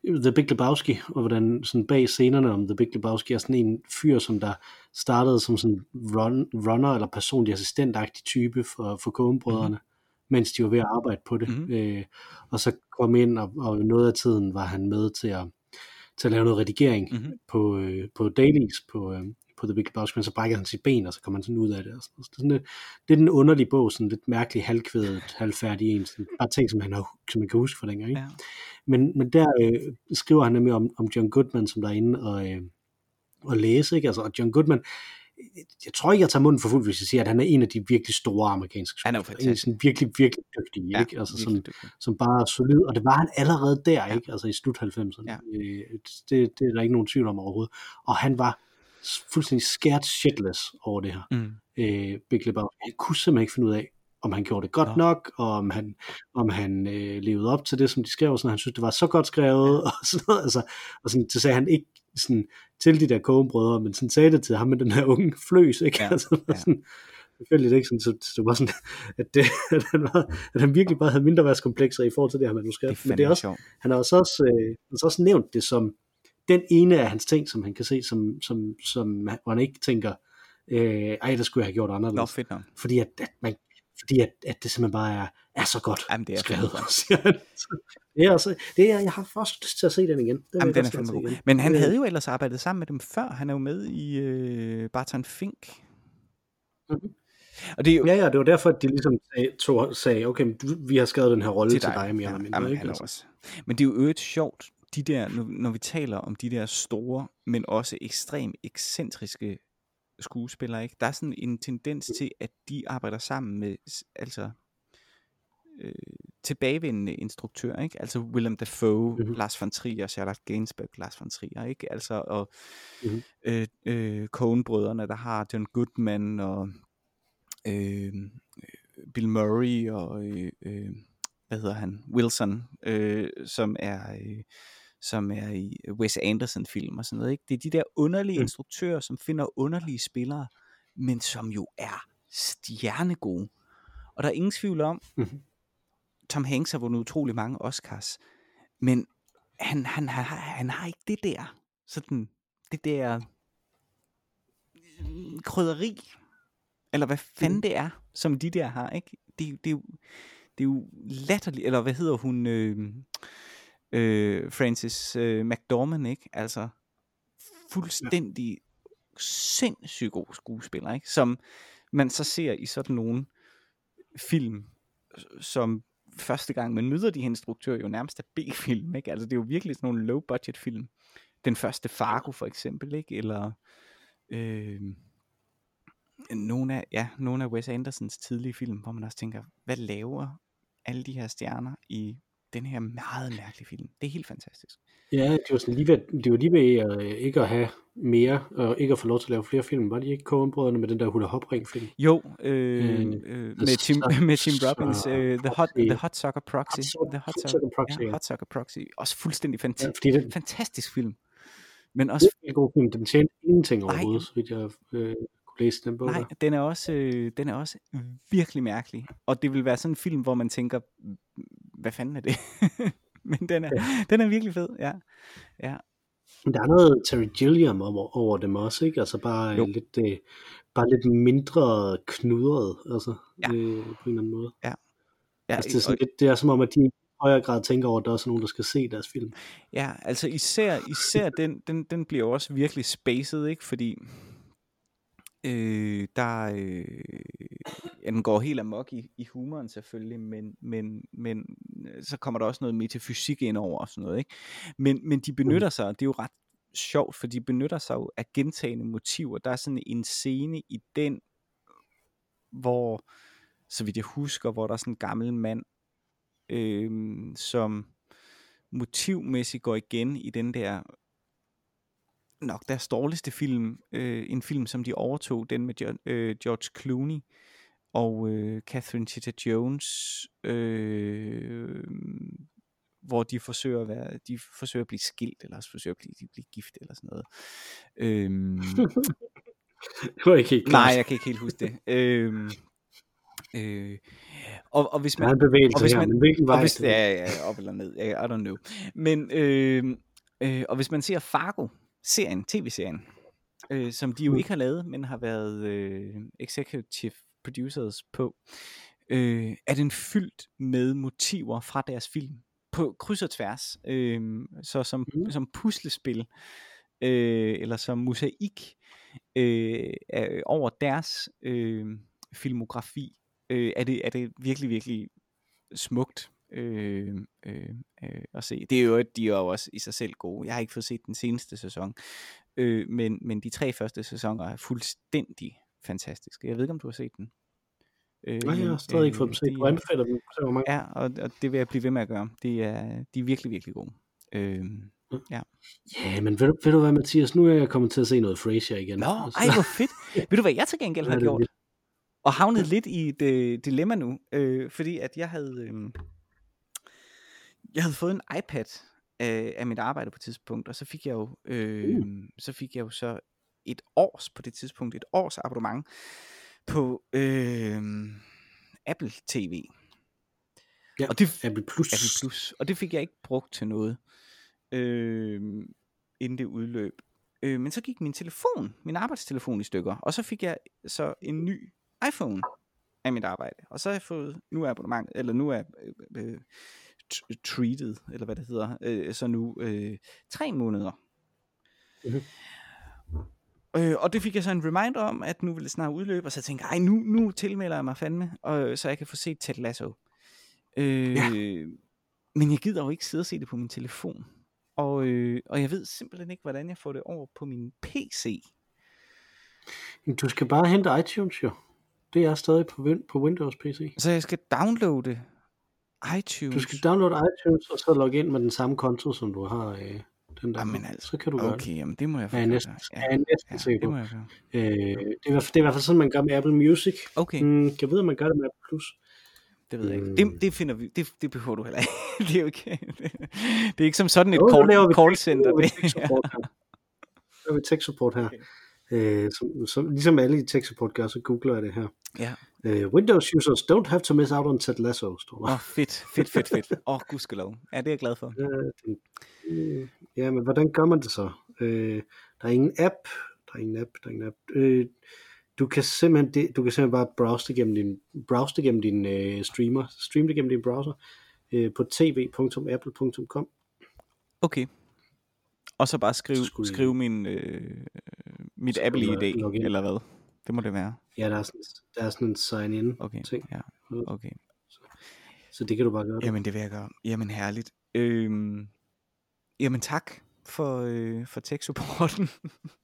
[SPEAKER 1] The Big Lebowski, og hvordan sådan bag scenerne om The Big Lebowski er sådan en fyr, som der startede som sådan run, runner eller personlig assistentagtig type for, for Coen-brødrene, mm-hmm. mens de var ved at arbejde på det. Mm-hmm. Øh, og så kom ind, og, og noget af tiden var han med til at, til at lave noget redigering mm-hmm. på, øh, på dailies på, øh, på The Big Lebowski, men så brækker han sit ben, og så kommer han sådan ud af det. Og sådan. Så sådan det, det er den underlige bog, sådan lidt mærkelig, halvkvædet, halvfærdig en, sådan, bare ting, som, han har, som man kan huske fra dengang. Ikke? Ja. Men, men der øh, skriver han nemlig om, om John Goodman, som der er inde og, øh, og læse, ikke? Altså, og John Goodman, jeg tror ikke, jeg tager munden for fuldt, hvis jeg siger, at han er en af de virkelig store amerikanske
[SPEAKER 2] spillere. Han er jo.
[SPEAKER 1] En sådan virkelig, virkelig dygtig, ja, ikke? Altså, som, som bare er solid, og det var han allerede der, ja. ikke? Altså i slut 90'erne. Ja. Øh, det, det er der ikke nogen tvivl om overhovedet. Og han var fuldstændig scared shitless over det her. Mm. Øh, Big Lebowski. Han kunne simpelthen ikke finde ud af, om han gjorde det godt ja. nok, og om han, om han øh, levede op til det, som de skrev, og sådan, han synes, det var så godt skrevet, ja. [LAUGHS] og sådan noget, altså, og sådan, så sagde han ikke sådan, til de der kogebrødre, men sådan sagde det til ham med den her unge fløs, ikke? Ja. [LAUGHS] altså, ja. sådan, selvfølgelig ikke sådan, så, så det var sådan, at, det, [LAUGHS] at, han var, at han virkelig bare havde mindre værtskomplekser i forhold til det her manuskript.
[SPEAKER 2] Det
[SPEAKER 1] men det er også, han har også, øh, også nævnt det som den ene af hans ting, som han kan se, som, som, som hvor han ikke tænker, øh, ej, der skulle jeg have gjort anderledes.
[SPEAKER 2] Nå, fedt nok.
[SPEAKER 1] Fordi at, at man, fordi at, at det simpelthen bare er, er så godt
[SPEAKER 2] Jamen, det er
[SPEAKER 1] skrevet. det er altså, det er, jeg har først lyst til at se den igen. Det
[SPEAKER 2] Jamen, den er fandme god. Men han havde jo ellers arbejdet sammen med dem før. Han er jo med i øh, Barton Fink.
[SPEAKER 1] Mm-hmm. Og det er jo... Ja, ja, det var derfor, at de ligesom sagde, tog, sagde okay, vi har skrevet den her rolle til dig, til dig mere eller mindre. Jamen, ikke? Altså.
[SPEAKER 2] Men det er jo øvrigt sjovt, de der, når, når vi taler om de der store, men også ekstremt ekscentriske skuespillere, ikke? der er sådan en tendens til, at de arbejder sammen med altså øh, tilbagevendende instruktører, ikke? Altså Willem Dafoe, mm-hmm. Lars von Trier, Charlotte Gainsbourg, Lars von Trier, ikke? Altså og mm-hmm. øh, øh, Coen-brødrene, der har John Goodman og øh, Bill Murray og øh, øh, hvad hedder han, Wilson, øh, som er øh, som er i Wes Anderson film og sådan noget. Ikke? Det er de der underlige mm. instruktører, som finder underlige spillere, men som jo er stjernegode. Og der er ingen tvivl om, mm. Tom Hanks har vundet utrolig mange Oscars, men han, han, han, han har ikke det der, sådan, det der krydderi, eller hvad fanden mm. det er, som de der har, ikke? Det, det, er det er jo latterligt, eller hvad hedder hun, øh, øh, Francis øh, McDormand, ikke? Altså fuldstændig ja. sindssygt god skuespiller, ikke? Som man så ser i sådan nogle film, som første gang man møder de her instruktører jo nærmest er B-film, ikke? Altså det er jo virkelig sådan nogle low-budget film. Den første Fargo for eksempel, ikke? Eller øh, nogle af, ja, nogle af Wes Andersons tidlige film, hvor man også tænker, hvad laver alle de her stjerner i den her meget mærkelige film. Det er helt fantastisk.
[SPEAKER 1] Ja, det var, sådan lige ved, det var lige ved at, øh, ikke at have mere, og ikke at få lov til at lave flere film. Var de ikke coen med den der Hula Hop Ring film?
[SPEAKER 2] Jo, øh, øh, med, Tim, [LAUGHS] med Tim Robbins, uh, The, Hot, The Hot Sucker Proxy. Hot,
[SPEAKER 1] the Hot, Sucker Proxy.
[SPEAKER 2] Ja, Hot Sucker Proxy. Også fuldstændig fantastisk, ja, den, fantastisk film. Men også...
[SPEAKER 1] Det er en god film. Den tjente ingenting overhovedet, så vidt jeg øh, læse den bog
[SPEAKER 2] Nej, den er, også, øh, den er også virkelig mærkelig. Og det vil være sådan en film, hvor man tænker, hvad fanden er det? [LAUGHS] Men den er, ja. den er virkelig fed, ja. ja.
[SPEAKER 1] Der er noget Terry Gilliam over, over dem også, ikke? Altså bare jo. lidt, øh, bare lidt mindre knudret, altså ja. øh, på en eller anden måde.
[SPEAKER 2] Ja.
[SPEAKER 1] ja altså, det, er sådan og, lidt, det er som om, at de i højere grad tænker over, at der er også nogen, der skal se deres film.
[SPEAKER 2] Ja, altså især, især den, den, den bliver også virkelig spaced, ikke? Fordi Øh, der, øh, ja, den går helt amok i, i humoren selvfølgelig, men, men, men øh, så kommer der også noget metafysik ind over og sådan noget, ikke? Men, men de benytter mm. sig, det er jo ret sjovt, for de benytter sig jo af gentagende motiver. Der er sådan en scene i den, hvor, så vidt jeg husker, hvor der er sådan en gammel mand, øh, som motivmæssigt går igen i den der nok deres dårligste film, øh, en film, som de overtog, den med John, øh, George Clooney og øh, Catherine Zeta-Jones, øh, hvor de forsøger at være, de forsøger at blive skilt, eller også forsøger at blive, blive gift, eller sådan noget. Øhm, [LAUGHS]
[SPEAKER 1] Du er ikke helt
[SPEAKER 2] nej, jeg kan ikke helt huske det. Øhm, øh, og, og hvis
[SPEAKER 1] Der er
[SPEAKER 2] man,
[SPEAKER 1] en
[SPEAKER 2] og hvis
[SPEAKER 1] her,
[SPEAKER 2] man-
[SPEAKER 1] men hvilken
[SPEAKER 2] og
[SPEAKER 1] vej?
[SPEAKER 2] hvis, ja, ja, op eller ned, I don't know. Men, øh, øh, og hvis man ser Fargo, serien, tv-serien, øh, som de jo
[SPEAKER 1] Mm.
[SPEAKER 2] ikke har lavet, men har været øh, executive producers på, øh, er den fyldt med motiver fra deres film på kryds og tværs, øh, så som,
[SPEAKER 1] Mm.
[SPEAKER 2] som puslespil øh, eller som mosaik øh, er- over deres øh, filmografi, øh, er, det, er det virkelig, virkelig smukt øh, øh, øh, at se. Det er jo, de er jo også i sig selv gode. Jeg har ikke fået set den seneste sæson, øh, men, men de tre første sæsoner er fuldstændig fantastiske. Jeg ved ikke, om du har set den. Øh,
[SPEAKER 1] Nej, jeg har stadig ikke fået dem
[SPEAKER 2] øh,
[SPEAKER 1] set.
[SPEAKER 2] de
[SPEAKER 1] Du
[SPEAKER 2] er-
[SPEAKER 1] anbefaler dem. Hvor mange.
[SPEAKER 2] Ja, og, og det vil jeg blive ved med at gøre. Det er, de er virkelig, virkelig gode. Øh,
[SPEAKER 1] Ja, men ved du, ved du hvad, Mathias? Nu er jeg kommet til at se noget Frasier igen.
[SPEAKER 2] Nå,
[SPEAKER 1] Altså,
[SPEAKER 2] ej hvor fedt. Ved du hvad jeg til gengæld har
[SPEAKER 1] det
[SPEAKER 2] gjort? Og havnet lidt i et øh, dilemma nu, øh, fordi at jeg havde, øh, jeg havde fået en iPad af, af mit arbejde på et tidspunkt, og så fik jeg jo, øh,
[SPEAKER 1] Uh.
[SPEAKER 2] så fik jeg jo så et års på det tidspunkt, et års abonnement på øh, Apple TV.
[SPEAKER 1] Ja,
[SPEAKER 2] og det,
[SPEAKER 1] Apple Plus.
[SPEAKER 2] Apple Plus. Og det fik jeg ikke brugt til noget, øh, inden det udløb. Øh, men så gik min telefon, min arbejdstelefon i stykker, og så fik jeg så en ny iPhone af mit arbejde. Og så har jeg fået, nu er abonnement, eller nu er øh, øh, treated, eller hvad det hedder, øh, så nu øh, tre måneder.
[SPEAKER 1] Mhm.
[SPEAKER 2] Øh, og det fik jeg så en reminder om, at nu ville det snart udløbe, og så tænkte jeg, ej, nu, nu tilmelder jeg mig fandme, og, så jeg kan få set Ted Lasso. Øh,
[SPEAKER 1] Ja.
[SPEAKER 2] Men jeg gider jo ikke sidde og se det på min telefon. Og, øh, og jeg ved simpelthen ikke, hvordan jeg får det over på min PC.
[SPEAKER 1] Du skal bare hente iTunes, jo. Det er stadig på, på Windows PC.
[SPEAKER 2] Så jeg skal downloade iTunes.
[SPEAKER 1] Du skal downloade iTunes, og så logge ind med den samme konto, som du har. Øh, den der.
[SPEAKER 2] Jamen altså,
[SPEAKER 1] så kan du gøre det.
[SPEAKER 2] Okay, jamen det må jeg
[SPEAKER 1] Ja, jeg er næsten,
[SPEAKER 2] Ja,
[SPEAKER 1] ja, næsten
[SPEAKER 2] ja,
[SPEAKER 1] sikker
[SPEAKER 2] det må jeg.
[SPEAKER 1] Øh, det, er, i hvert fald- det er i hvert fald sådan, man gør med Apple Music.
[SPEAKER 2] Okay,
[SPEAKER 1] Mm, jeg ved, at man gør det med Apple Plus.
[SPEAKER 2] det ved jeg ikke.
[SPEAKER 1] Mm.
[SPEAKER 2] Det, det finder vi, det, det behøver du heller ikke. [LAUGHS] det er jo ikke, det er ikke som sådan et
[SPEAKER 1] Jo,
[SPEAKER 2] call, call center. Det.
[SPEAKER 1] tech support her. [LAUGHS] Nu laver vi tech support her. Øh, som, som, ligesom alle i tech support gør, så googler jeg det her.
[SPEAKER 2] ja.
[SPEAKER 1] Øh, Windows users don't have to miss out on Ted Lasso, står der.
[SPEAKER 2] Åh, oh, fedt, fedt, fedt, fedt. Åh, oh, gudskelov. Ja, det er jeg glad for.
[SPEAKER 1] Øh, øh, ja, men hvordan gør man det så? Øh, der er ingen app, der er ingen app, der er ingen app. Øh, du kan simpelthen det, du kan simpelthen bare browse det gennem din browse det gennem din øh, streamer, stream det gennem din browser øh, på tv.apple.com.
[SPEAKER 2] Okay. Og så bare skrive,
[SPEAKER 1] Så
[SPEAKER 2] skrive min, øh, mit
[SPEAKER 1] Så
[SPEAKER 2] Apple
[SPEAKER 1] skulle du
[SPEAKER 2] ID,
[SPEAKER 1] logge ind.
[SPEAKER 2] eller hvad? Det må det være.
[SPEAKER 1] Ja, der er sådan, der er sådan en sign in
[SPEAKER 2] Okay,
[SPEAKER 1] ting,
[SPEAKER 2] ja, okay.
[SPEAKER 1] så det kan du bare gøre.
[SPEAKER 2] Jamen, det vil jeg gøre. Jamen, herligt. Øhm, jamen, tak for, øh, for tech-supporten.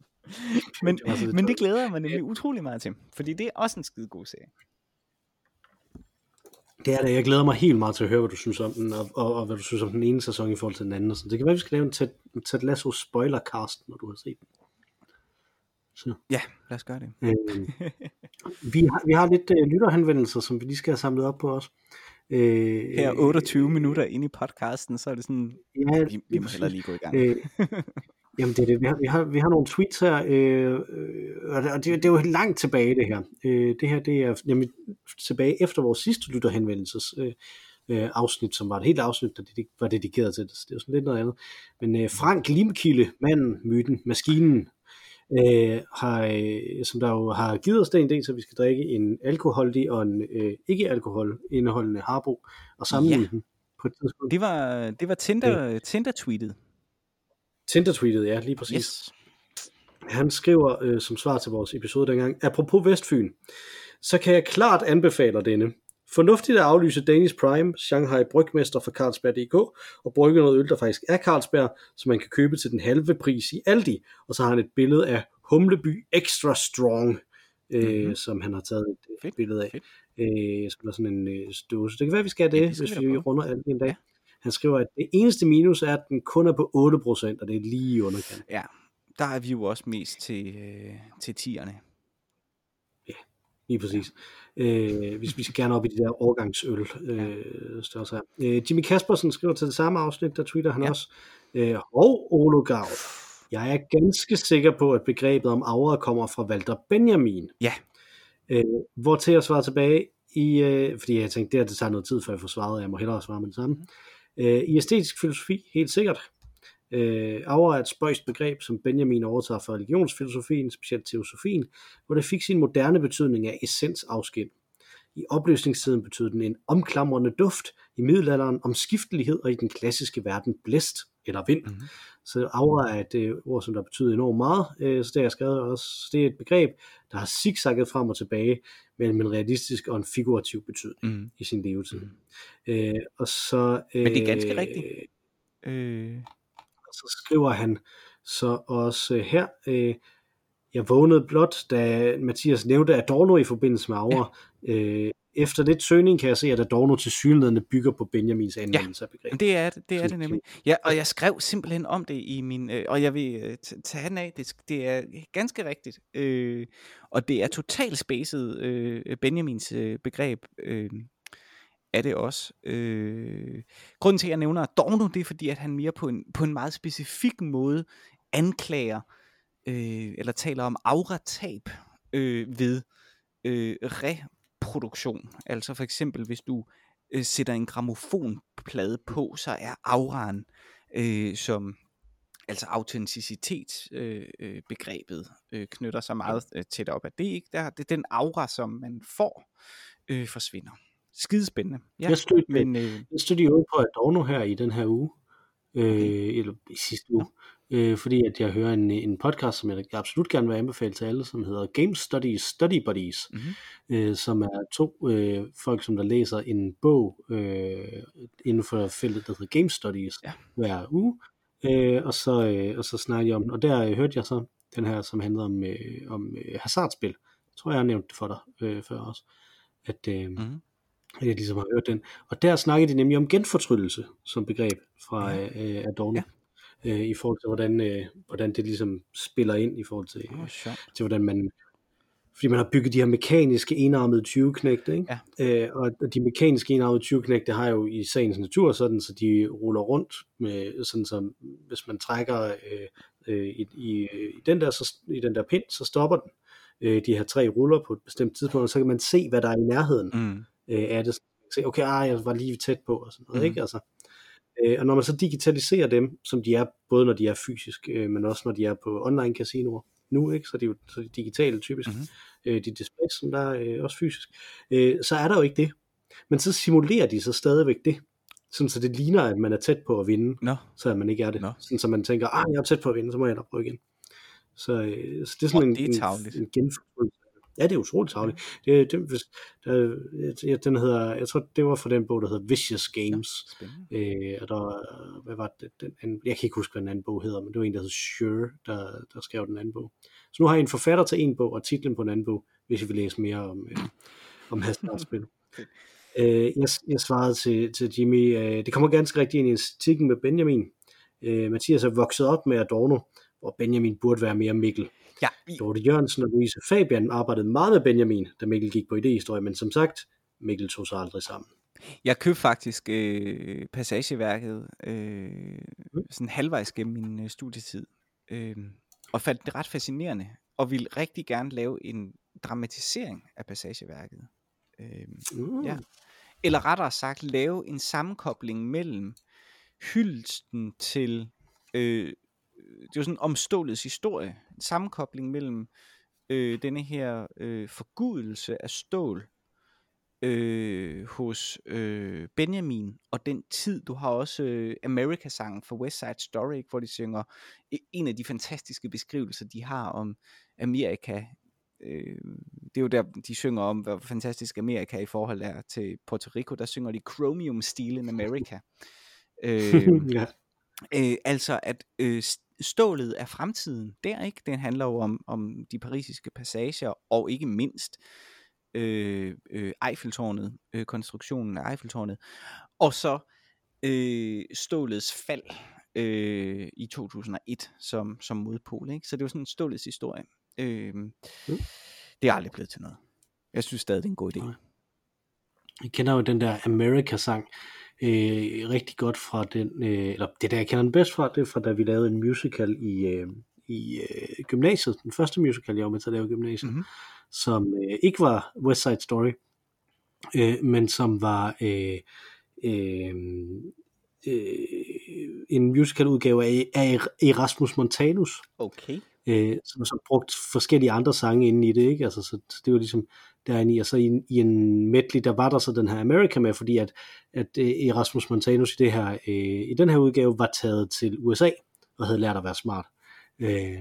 [SPEAKER 2] [LAUGHS] men,
[SPEAKER 1] Det så
[SPEAKER 2] men det glæder jeg mig nemlig utrolig meget til, fordi det er også en skide god serie.
[SPEAKER 1] Det er det. Jeg glæder mig helt meget til at høre, hvad du synes om den, og, og, og hvad du synes om den ene sæson i forhold til den anden. Og sådan. Det kan være, vi skal lave en Ted, Lasso spoilercast, når du har set den. Så,
[SPEAKER 2] Ja, lad os gøre det.
[SPEAKER 1] øh, [LAUGHS] vi, har, vi har lidt øh, lytterhenvendelser, som vi lige skal have samlet op på os. Øh,
[SPEAKER 2] Her 28 minutter inde i podcasten, så er det sådan,
[SPEAKER 1] Ja,
[SPEAKER 2] vi, vi må hellere lige gå i gang.
[SPEAKER 1] Øh, [LAUGHS] jamen det er det. Vi har, vi har, vi har nogle tweets her, øh, øh, og det, det, er jo langt tilbage det her. Øh, det her det er nemlig tilbage efter vores sidste lytterhenvendelses øh, øh, afsnit, som var et helt afsnit, der det var dedikeret til det. Så det er jo sådan lidt noget andet. Men øh, Frank Limkilde, manden, myten, maskinen, øh, har, øh, som der jo har givet os den idé, så vi skal drikke en alkoholdig og en øh, ikke-alkohol indeholdende harbo, og sammenligne
[SPEAKER 2] Ja.
[SPEAKER 1] den på et tidspunkt.
[SPEAKER 2] Det var, det var Tinder, Tinder-tweetet.
[SPEAKER 1] Tinder-tweetet, ja, lige præcis.
[SPEAKER 2] Yes.
[SPEAKER 1] Han skriver øh, som svar til vores episode dengang, apropos Vestfyn, så kan jeg klart anbefale denne. Fornuftigt at aflyse Danish Prime, Shanghai Brygmester fra Carlsberg.dk og brygge noget øl, der faktisk er Carlsberg, som man kan købe til den halve pris i Aldi. Og så har han et billede af Humleby Extra Strong, øh,
[SPEAKER 2] Mhm.
[SPEAKER 1] som han har taget et
[SPEAKER 2] Fedt,
[SPEAKER 1] billede af.
[SPEAKER 2] fedt.
[SPEAKER 1] Øh, som er sådan en øh, dåse. Det kan være, vi skal have det,
[SPEAKER 2] det skal
[SPEAKER 1] hvis
[SPEAKER 2] vi
[SPEAKER 1] vi runder Aldi en dag.
[SPEAKER 2] Ja.
[SPEAKER 1] Han skriver, at det eneste minus er, at den kun er på 8%, og det er lige underkant.
[SPEAKER 2] Ja, der er vi jo også mest til, øh, til tierne.
[SPEAKER 1] Lige præcis. Øh, vi, vi skal gerne op i de der årgangsøl øh, størrelser. Øh, Jimmy Kaspersen skriver til det samme afsnit, der tweeter han
[SPEAKER 2] Ja.
[SPEAKER 1] ja. også. Øh, og Olo Gav. Jeg er ganske sikker på, at begrebet om aura kommer fra Walter Benjamin.
[SPEAKER 2] Ja.
[SPEAKER 1] Øh, hvor til jeg svarer tilbage i, øh, fordi jeg tænkte, det, her, det tager noget tid, før jeg får svaret, og jeg må hellere svare med det samme. Øh, I æstetisk filosofi, helt sikkert. Øh, aura er et spøjst begreb, som Benjamin overtager fra religionsfilosofien, specielt teosofien, hvor det fik sin moderne betydning af essensafskin. I opløsningstiden betød den en omklamrende duft, i middelalderen omskiftelighed og i den klassiske verden blæst eller vind.
[SPEAKER 2] Mhm.
[SPEAKER 1] Mm-hmm. Så aura er et øh, ord, som der betyder enormt meget, øh, så det har jeg skrevet også. Det er et begreb, der har zigzagget frem og tilbage mellem en realistisk og en figurativ betydning
[SPEAKER 2] Mm.
[SPEAKER 1] i sin levetid. Mm. Øh, og så, øh,
[SPEAKER 2] Men det er ganske rigtigt. Øh,
[SPEAKER 1] og så skriver han så også øh, her, øh, jeg vågnede blot, da Mathias nævnte Adorno i forbindelse med Aura. Ja. Øh, efter lidt søgning kan jeg se, at Adorno til synligheden bygger på Benjamins anvendelse af begrebet.
[SPEAKER 2] det er det, det, er det nemlig. Ja, og jeg skrev simpelthen om det i min, øh, og jeg vil øh, tage den af, det, det er ganske rigtigt. Øh, og det er totalt spacet øh, Benjamins øh, begreb, øh, er det også. Øh, grunden til, at jeg nævner Adorno, det er fordi, at han mere på en, på en meget specifik måde anklager, øh, eller taler om auratab øh, ved øh, reproduktion. Altså for eksempel, hvis du øh, sætter en gramofonplade på, så er auraen øh, som altså autenticitet øh, øh, begrebet øh, knytter sig meget øh, tæt op af det ikke der det er den aura som man får øh, forsvinder. Skidespændende ja.
[SPEAKER 1] Jeg stødte,
[SPEAKER 2] men øh,
[SPEAKER 1] jeg stødte jo på Adorno her i den her uge, øh,
[SPEAKER 2] Okay.
[SPEAKER 1] eller i sidste uge, øh, fordi at jeg hører en, en podcast, som jeg absolut gerne vil anbefale til alle, som hedder Game Studies Study Buddies,
[SPEAKER 2] mhm.
[SPEAKER 1] øh, som er to øh, folk, som der læser en bog øh, inden for feltet, der hedder Game Studies,
[SPEAKER 2] Ja.
[SPEAKER 1] hver uge, øh, og, så, øh, og så snakker jeg om den. Og der øh, hørte jeg så den her, som handler om, øh, om øh, hasardspil. Jeg tror, jeg har nævnt det for dig øh, før også. At, øh,
[SPEAKER 2] Mhm.
[SPEAKER 1] at jeg ligesom har hørt den. Og der snakkede de nemlig om genfortryllelse som begreb fra
[SPEAKER 2] Ja.
[SPEAKER 1] øh, Adorno.
[SPEAKER 2] Ja.
[SPEAKER 1] Øh, i forhold til, hvordan, øh, hvordan det ligesom spiller ind i forhold til,
[SPEAKER 2] Åh, sjovt.
[SPEAKER 1] til hvordan man fordi man har bygget de her mekaniske enarmede 20-knægte, ikke?
[SPEAKER 2] Ja.
[SPEAKER 1] Øh, og de mekaniske enarmede 20-knægte har jo i sagens natur sådan, så de ruller rundt med, sådan som hvis man trækker øh, øh, i, i, i, den der, så, i den der pind, så stopper den øh, de her tre ruller på et bestemt tidspunkt, og så kan man se, hvad der er i nærheden
[SPEAKER 2] Mm.
[SPEAKER 1] øh, af det. Så se, okay, ah, jeg var lige tæt på, og sådan noget,
[SPEAKER 2] Mhm.
[SPEAKER 1] ikke? Altså, øh, og når man så digitaliserer dem, som de er, både når de er fysisk, øh, men også når de er på online casinoer nu, ikke? så de er jo så de digitale typisk,
[SPEAKER 2] Mhm.
[SPEAKER 1] øh, de displays, som der er øh, også fysisk, øh, så er der jo ikke det. Men så simulerer de så stadigvæk det, sådan så det ligner, at man er tæt på at vinde,
[SPEAKER 2] Nå,
[SPEAKER 1] så at man ikke er det.
[SPEAKER 2] Nå.
[SPEAKER 1] Sådan så man tænker, ah, jeg er tæt på at vinde, så må jeg da prøve igen. Så, øh, så det er sådan en,
[SPEAKER 2] det er
[SPEAKER 1] en,
[SPEAKER 2] tarveligt.
[SPEAKER 1] en genforfølgelse. Ja, det er utroligt tavligt. Det, det, hvis, der, ja, den hedder, jeg tror, det var for den bog, der hedder Vicious Games.
[SPEAKER 2] spændende.
[SPEAKER 1] Øh, og der hvad var det, den anden, jeg kan ikke huske, hvad den anden bog hedder, men det var en, der hed Sure, der, der skrev den anden bog. Så nu har jeg en forfatter til en bog, og titlen på en anden bog, hvis I vil læse mere om, øh, om hasardspil. [LAUGHS] øh, jeg, jeg svarede til, til Jimmy, øh, det kommer ganske rigtigt ind i statistikken med Benjamin. Øh, Mathias er vokset op med Adorno, hvor Benjamin burde være mere Mikkel.
[SPEAKER 2] Ja,
[SPEAKER 1] Dorte Jørgensen og Louise Fabian arbejdede meget med Benjamin, da Mikkel gik på idehistorie, men som sagt, Mikkel tog sig aldrig sammen.
[SPEAKER 2] Jeg købte faktisk øh, passageværket øh,
[SPEAKER 1] Mm.
[SPEAKER 2] sådan halvvejs gennem min øh, studietid, øh, og fandt det ret fascinerende, og ville rigtig gerne lave en dramatisering af passageværket. Øh,
[SPEAKER 1] Mm.
[SPEAKER 2] Ja. eller rettere sagt, lave en sammenkobling mellem hyldesten til, øh, det er jo sådan omstålets historie, en sammenkobling mellem øh, denne her øh, forgudelse af stål, øh, hos øh, Benjamin og den tid, du har også øh, America-sangen for West Side Story, ikke, hvor de synger en af de fantastiske beskrivelser, de har om Amerika. Øh, det er jo der, de synger om, hvor fantastisk Amerika i forhold er til Puerto Rico. Der synger de Chromium Steel in America. [LAUGHS] øh,
[SPEAKER 1] ja.
[SPEAKER 2] øh, altså at øh, stålet er fremtiden der ikke den handler jo om, om de parisiske passager og ikke mindst øh, øh, Eiffeltårnet øh, konstruktionen af Eiffeltårnet og så øh, stålets fald øh, i 2001 som, som modpol. Ikke? Så det var sådan en stålets historie. Øh, mm. Det er aldrig blevet til noget. Jeg synes stadig, det er en god idé. Nej.
[SPEAKER 1] Jeg kender jo den der America-sang øh, rigtig godt fra den, øh, eller det der jeg kender den bedst fra, det er fra da vi lavede en musical i, øh, i øh, gymnasiet, den første musical jeg var med til at lave i gymnasiet, mm-hmm. som øh, ikke var West Side Story, øh, men som var øh, øh, øh, en musical udgave af, af Erasmus Montanus.
[SPEAKER 2] Okay.
[SPEAKER 1] Øh, som så brugt forskellige andre sange inde i det, ikke? Altså, så det var ligesom derinde i, og så i, i en medley, der var der så den her America med, fordi at, at øh, Erasmus Montanus i, det her, øh, i den her udgave var taget til USA, og havde lært at være smart. Øh,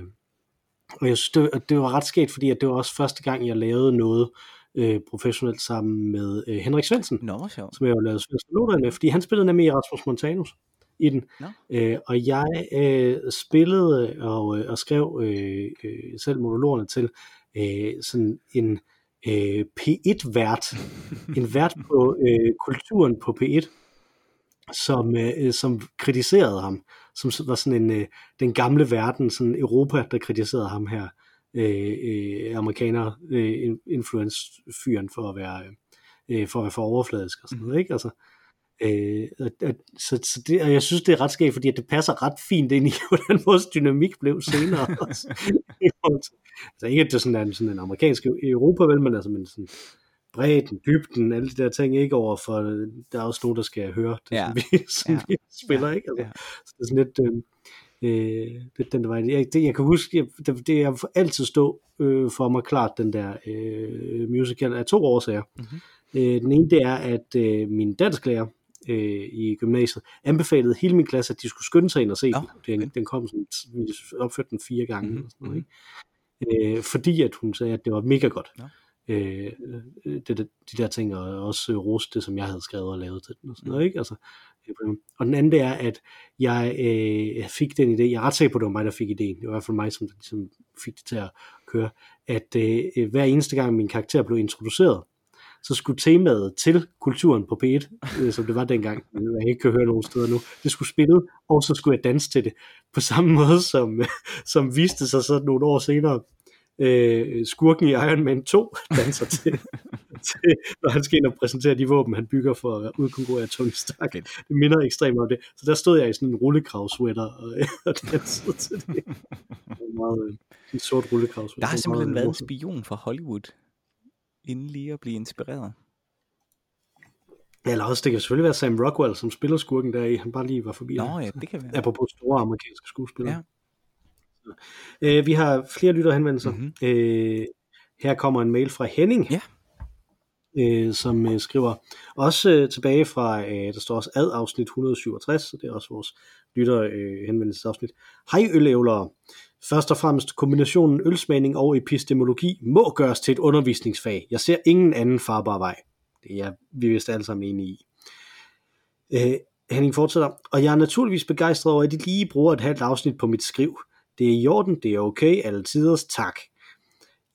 [SPEAKER 1] og jeg synes, det, det var ret sket, fordi at det var også første gang, jeg lavede noget øh, professionelt sammen med øh, Henrik Svendsen,
[SPEAKER 2] Nå, som
[SPEAKER 1] jeg jo lavede Svendsen med, fordi han spillede nemlig Erasmus Montanus i den. No. Øh, og jeg øh, spillede og, øh, og skrev øh, øh, selv monologerne til øh, sådan en øh, P1-vært, [LAUGHS] en vært på øh, kulturen på P1, som, øh, som kritiserede ham, som var sådan en, øh, den gamle verden, sådan Europa, der kritiserede ham her, øh, øh, amerikaner, øh, influence-fyren for at være, øh, for at være for overfladisk og sådan noget, ikke? Altså, Øh, og, og, så, så det, og jeg synes, det er ret skægt, fordi det passer ret fint ind i, [LAUGHS] hvordan vores dynamik blev senere. [LAUGHS] altså ikke, at det sådan er sådan en amerikansk Europa, vel, men altså men sådan bredden, dybden, alle de der ting, ikke over for, der er også nogen, der skal høre det, ja. som, vi, som ja. vi spiller, ikke? Altså, ja. Så det er sådan lidt, øh, øh, den der var, jeg, det, jeg kan huske, jeg, det, det jeg altid stå øh, for mig klart, den der øh, musical, af to årsager. Mm-hmm. Øh, den ene, det er, at øh, min dansklærer, øh, i gymnasiet, anbefalede hele min klasse, at de skulle skynde sig ind og se oh, den. Den, den kom sådan, vi opførte den fire gange. Mm-hmm. Sådan noget, ikke? Øh, fordi at hun sagde, at det var mega godt. Ja. Øh, det, det, de der ting, og også øh, roste det, som jeg havde skrevet og lavet til den. Og, sådan noget, ikke? Altså, øh, og den anden det er, at jeg øh, fik den idé, jeg er ret sikker på, at det var mig, der fik idéen, det var i hvert fald mig, som, som fik det til at køre, at øh, hver eneste gang min karakter blev introduceret, så skulle temaet til kulturen på P1, øh, som det var dengang, jeg ikke kan høre nogen steder nu, det skulle spille, og så skulle jeg danse til det, på samme måde som, som viste sig så nogle år senere, øh, skurken i Iron Man 2 danser til, [LAUGHS] til, når han skal ind og præsentere de våben, han bygger for at udkonkurrere Tony Stark. Det minder ekstremt om det. Så der stod jeg i sådan en rullekravsweater og, [LAUGHS] og dansede til det. En meget en sort rullekravsweater.
[SPEAKER 2] Der har simpelthen været en spion fra Hollywood, inden lige at blive inspireret.
[SPEAKER 1] Ja, eller også, det kan selvfølgelig være Sam Rockwell, som spiller skurken der i, han bare lige var forbi.
[SPEAKER 2] Nå ja, det kan være.
[SPEAKER 1] Apropos store amerikanske skuespillere. Ja. Øh, vi har flere lytterhenvendelser. Mm-hmm. Øh, her kommer en mail fra Henning.
[SPEAKER 2] Ja.
[SPEAKER 1] Øh, som øh, skriver også øh, tilbage fra, øh, der står også ad afsnit 167, så det er også vores lytter øh, henvendelsesafsnit. Hej ølævlere. Først og fremmest kombinationen ølsmagning og epistemologi må gøres til et undervisningsfag. Jeg ser ingen anden farbar vej. Det er vi vist alle sammen enige i. Øh, Henning fortsætter, og jeg er naturligvis begejstret over, at de lige bruger et halvt afsnit på mit skriv. Det er i orden, det er okay, alle tiders tak.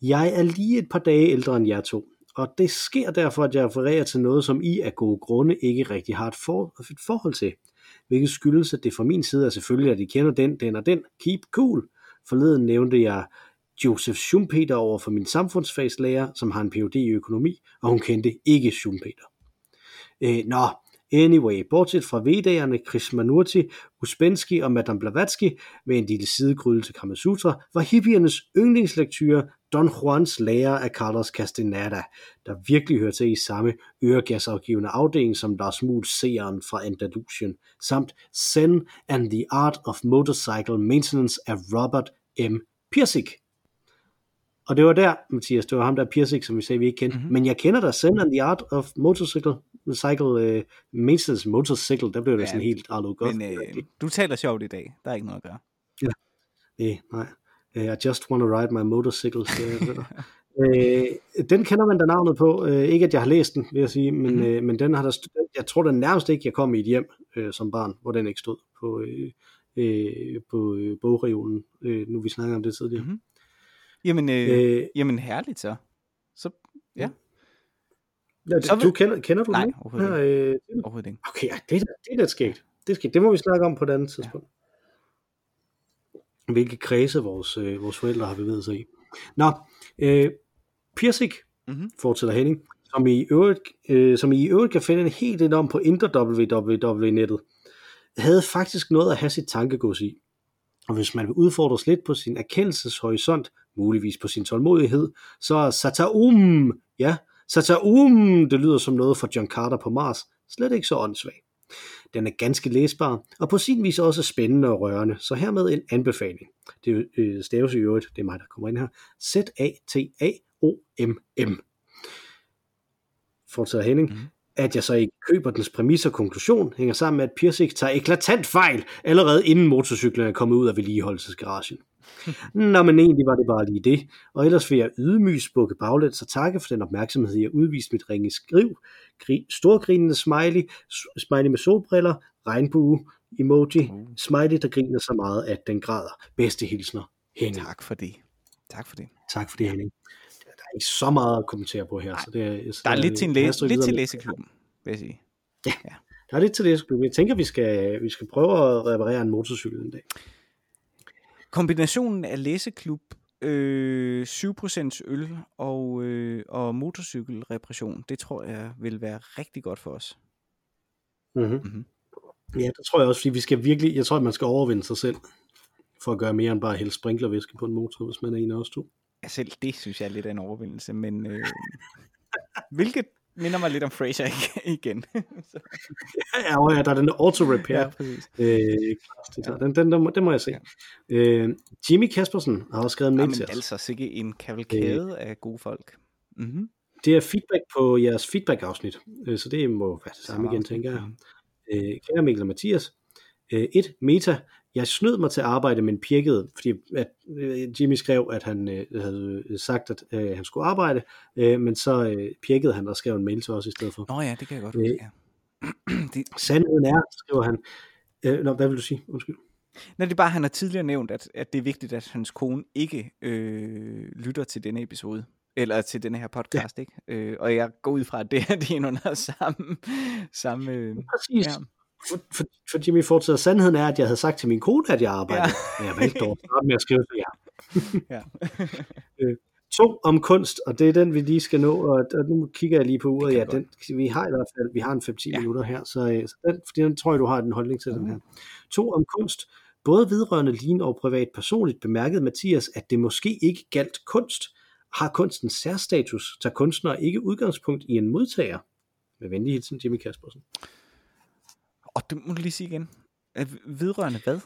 [SPEAKER 1] Jeg er lige et par dage ældre end jer to, og det sker derfor, at jeg refererer til noget, som I af gode grunde ikke rigtig har et, for, et forhold til. Hvilket skyldes, at det fra min side er selvfølgelig, at I kender den, den og den. Keep cool. Forleden nævnte jeg Josef Schumpeter over for min samfundsfagslærer, som har en Ph.D. i økonomi, og hun kendte ikke Schumpeter. Øh, nå, Anyway, bortset fra veddagerne, Krishnamurti, Uspensky og Madame Blavatsky med en lille sidegryde til Kamasutra, var hippiernes yndlingslektyre Don Juans lærer af Carlos Castaneda, der virkelig hører til i samme øregasafgivende afdeling som Lars Muhl seeren fra Andalusien, samt Zen and the Art of Motorcycle Maintenance af Robert M. Pirsig. Og det var der, Mathias, det var ham der Pirsig, som vi sagde, vi ikke kendte. Mm-hmm. Men jeg kender da Zen and the Art of Motorcycle Cycle, uh, Maintenance Motorcycle, der blev det ja, sådan helt Arlo godt. Men
[SPEAKER 2] øh, du taler sjovt i dag, der er ikke noget at gøre.
[SPEAKER 1] Ja, nej, nej. I just want to ride my motorcycle. Så, øh, [LAUGHS] den kender man da navnet på. Uh, ikke at jeg har læst den, vil jeg sige, men, mm-hmm. uh, men den har der jeg tror den nærmest ikke, jeg kom i et hjem uh, som barn, hvor den ikke stod på, uh, uh, på uh, bogreolen, uh, nu vi snakker om det tidligere. Mm-hmm.
[SPEAKER 2] Jamen, øh, øh, jamen herligt så. Så, ja.
[SPEAKER 1] Ja,
[SPEAKER 2] Så
[SPEAKER 1] det,
[SPEAKER 2] vil-
[SPEAKER 1] du kender, kender du
[SPEAKER 2] Nej,
[SPEAKER 1] den
[SPEAKER 2] overhovedet
[SPEAKER 1] Ja, øh,
[SPEAKER 2] Overhovedet ikke.
[SPEAKER 1] okay, ja, det, er da- det er da sket. Det, sket. det må vi snakke om på et andet tidspunkt. Hvilke kredse vores, øh, vores forældre har bevæget sig i. Nå, øh, Pirsik
[SPEAKER 2] Mhm.
[SPEAKER 1] fortsætter Henning, som i øvrigt, øh, som I øvrigt kan finde en helt enorm på indre www-nettet, havde faktisk noget at have sit tankegods i. Og hvis man vil udfordres lidt på sin erkendelseshorisont, muligvis på sin tålmodighed, så er Sataum, ja, Sataum, det lyder som noget fra John Carter på Mars, slet ikke så åndssvag. Den er ganske læsbar, og på sin vis også spændende og rørende, så hermed en anbefaling. Det øh, staves i øvrigt, det er mig, der kommer ind her, Z-A-T-A-O-M-M. Fortsætter Henning.
[SPEAKER 2] Mhm.
[SPEAKER 1] Mm. At jeg så ikke køber dens præmis og konklusion, hænger sammen med, at Pirsik tager eklatant fejl, allerede inden motorcyklen er kommet ud af vedligeholdelsesgaragen. [LAUGHS] Nå, men egentlig var det bare lige det. Og ellers vil jeg ydmygt bukke baglæns og takke for den opmærksomhed, jeg udvist mit ringe skriv. Gri- storgrinende smiley, smiley med solbriller, regnbue, emoji,
[SPEAKER 2] Uh.
[SPEAKER 1] smiley, der griner så meget, at den græder. Bedste hilsner, Henning.
[SPEAKER 2] Tak for det. Tak for det.
[SPEAKER 1] Tak for det, Henning. Der er ikke så meget at kommentere på her. Så det er, så
[SPEAKER 2] Der er lidt til, en
[SPEAKER 1] jeg
[SPEAKER 2] læ-
[SPEAKER 1] haster
[SPEAKER 2] lidt til læseklubben, vil jeg sige.
[SPEAKER 1] Der er lidt til læseklubben. Jeg tænker, vi skal, vi skal prøve at reparere en motorcykel en dag.
[SPEAKER 2] Kombinationen af læseklub, øh, 7% øl og, øh, og motorcykelreparation, det tror jeg vil være rigtig godt for os.
[SPEAKER 1] Mm-hmm.
[SPEAKER 2] Mhm.
[SPEAKER 1] Ja, det tror jeg også, fordi vi skal virkelig, jeg tror, at man skal overvinde sig selv, for at gøre mere end bare hælde sprinklervæske på en motor, hvis man er en af os to.
[SPEAKER 2] Ja, selv det synes jeg er lidt af en overvindelse, men øh, hvilket minder mig lidt om Fraser igen. [LAUGHS] Så,
[SPEAKER 1] Ja, og ja, der er den auto-repair.
[SPEAKER 2] ja,
[SPEAKER 1] Ja.
[SPEAKER 2] præcis.
[SPEAKER 1] Øh, den, den, den, må, den må jeg se. Ja. Øh, Jimmy Kaspersen har også skrevet en mail til os.
[SPEAKER 2] altså, sikke en kavalkade af gode folk. Mm-hmm.
[SPEAKER 1] Det er feedback på jeres feedback-afsnit, øh, så det må være det samme igen, tænker jeg. Øh, kære Mikkel og Mathias. Øh, et, meta. Jeg snød mig til at arbejde, men pirkede, fordi at, øh, Jimmy skrev, at han øh, havde sagt, at øh, han skulle arbejde, øh, men så øh, pirkede han og skrev en mail til os i stedet for.
[SPEAKER 2] Nå ja, det kan jeg godt
[SPEAKER 1] Øh.
[SPEAKER 2] Ja. [CLEARS THROAT] det,
[SPEAKER 1] Sandheden er, skriver han, øh, nå, hvad vil du sige? Undskyld.
[SPEAKER 2] Når det er bare, han har tidligere nævnt, at, at det er vigtigt, at hans kone ikke øh, lytter til denne episode. Eller til denne her podcast, ja. ikke? Øh, og jeg går ud fra, at det, det er under samme... samme øh,
[SPEAKER 1] Præcis.
[SPEAKER 2] ja.
[SPEAKER 1] For, for, for Jimmy fortsætter, sandheden er, at jeg havde sagt til min kone, at jeg arbejdede. Ja. Jeg valgte dog at starte med at skrive til jer.
[SPEAKER 2] ja. [LAUGHS]
[SPEAKER 1] To om kunst, og det er den, vi lige skal nå, og, og nu kigger jeg lige på uret. Ja, den, vi har i hvert fald, vi har en 5-10
[SPEAKER 2] Ja.
[SPEAKER 1] minutter her, så, øh, så den, fordi den tror jeg, du har en holdning til
[SPEAKER 2] Mhm.
[SPEAKER 1] den her. To om kunst. Både vedrørende Lin og privat personligt bemærkede Mathias, at det måske ikke galt kunst. Har kunsten særstatus, tager kunstnere ikke udgangspunkt i en modtager? Med venlig hilsen, Jimmy Kaspersen.
[SPEAKER 2] Og det må du lige sige igen. Øh, Vedrørende hvad?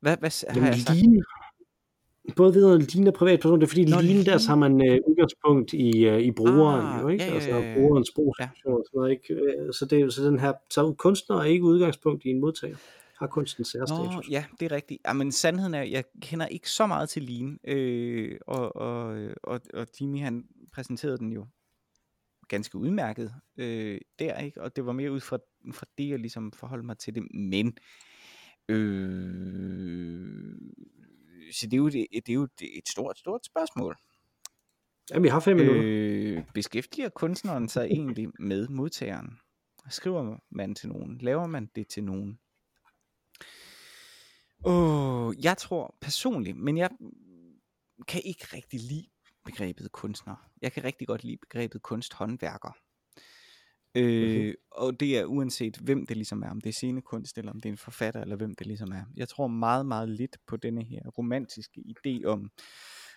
[SPEAKER 2] Hvad, hvad har
[SPEAKER 1] Jamen,
[SPEAKER 2] jeg sagt?
[SPEAKER 1] Lean, både vedrørende Lean og privatperson, det er fordi
[SPEAKER 2] Nå,
[SPEAKER 1] Lean, der
[SPEAKER 2] Lean.
[SPEAKER 1] har man øh, udgangspunkt i, øh, i brugeren,
[SPEAKER 2] Ah,
[SPEAKER 1] jo, ikke?
[SPEAKER 2] ja, ja,
[SPEAKER 1] altså
[SPEAKER 2] ja, ja.
[SPEAKER 1] brugerens brugsfunktion og sådan noget, ikke? Øh, Så, det, er jo- så den her, så kunstner er ikke udgangspunkt i en modtager. Har kunsten særstatus.
[SPEAKER 2] Nå, ja, det er rigtigt. Jamen, sandheden er, jeg kender ikke så meget til Lean, øh, og, og, og, og Jimmy, han præsenterede den jo ganske udmærket øh, der, ikke? Og det var mere ud fra, fra det, jeg ligesom forholdt mig til det. Men, øh, så det er jo, det, det er jo et stort, stort spørgsmål.
[SPEAKER 1] Jamen, vi har fem minutter.
[SPEAKER 2] Øh, beskæftiger kunstneren sig egentlig med modtageren? Skriver man til nogen? Laver man det til nogen? Åh, jeg tror personligt, men jeg kan ikke rigtig lide begrebet kunstner. Jeg kan rigtig godt lide begrebet kunsthåndværker. Øh, og det er uanset hvem det ligesom er, om det er scenekunst, eller om det er en forfatter, eller hvem det ligesom er. Jeg tror meget, meget lidt på denne her romantiske idé om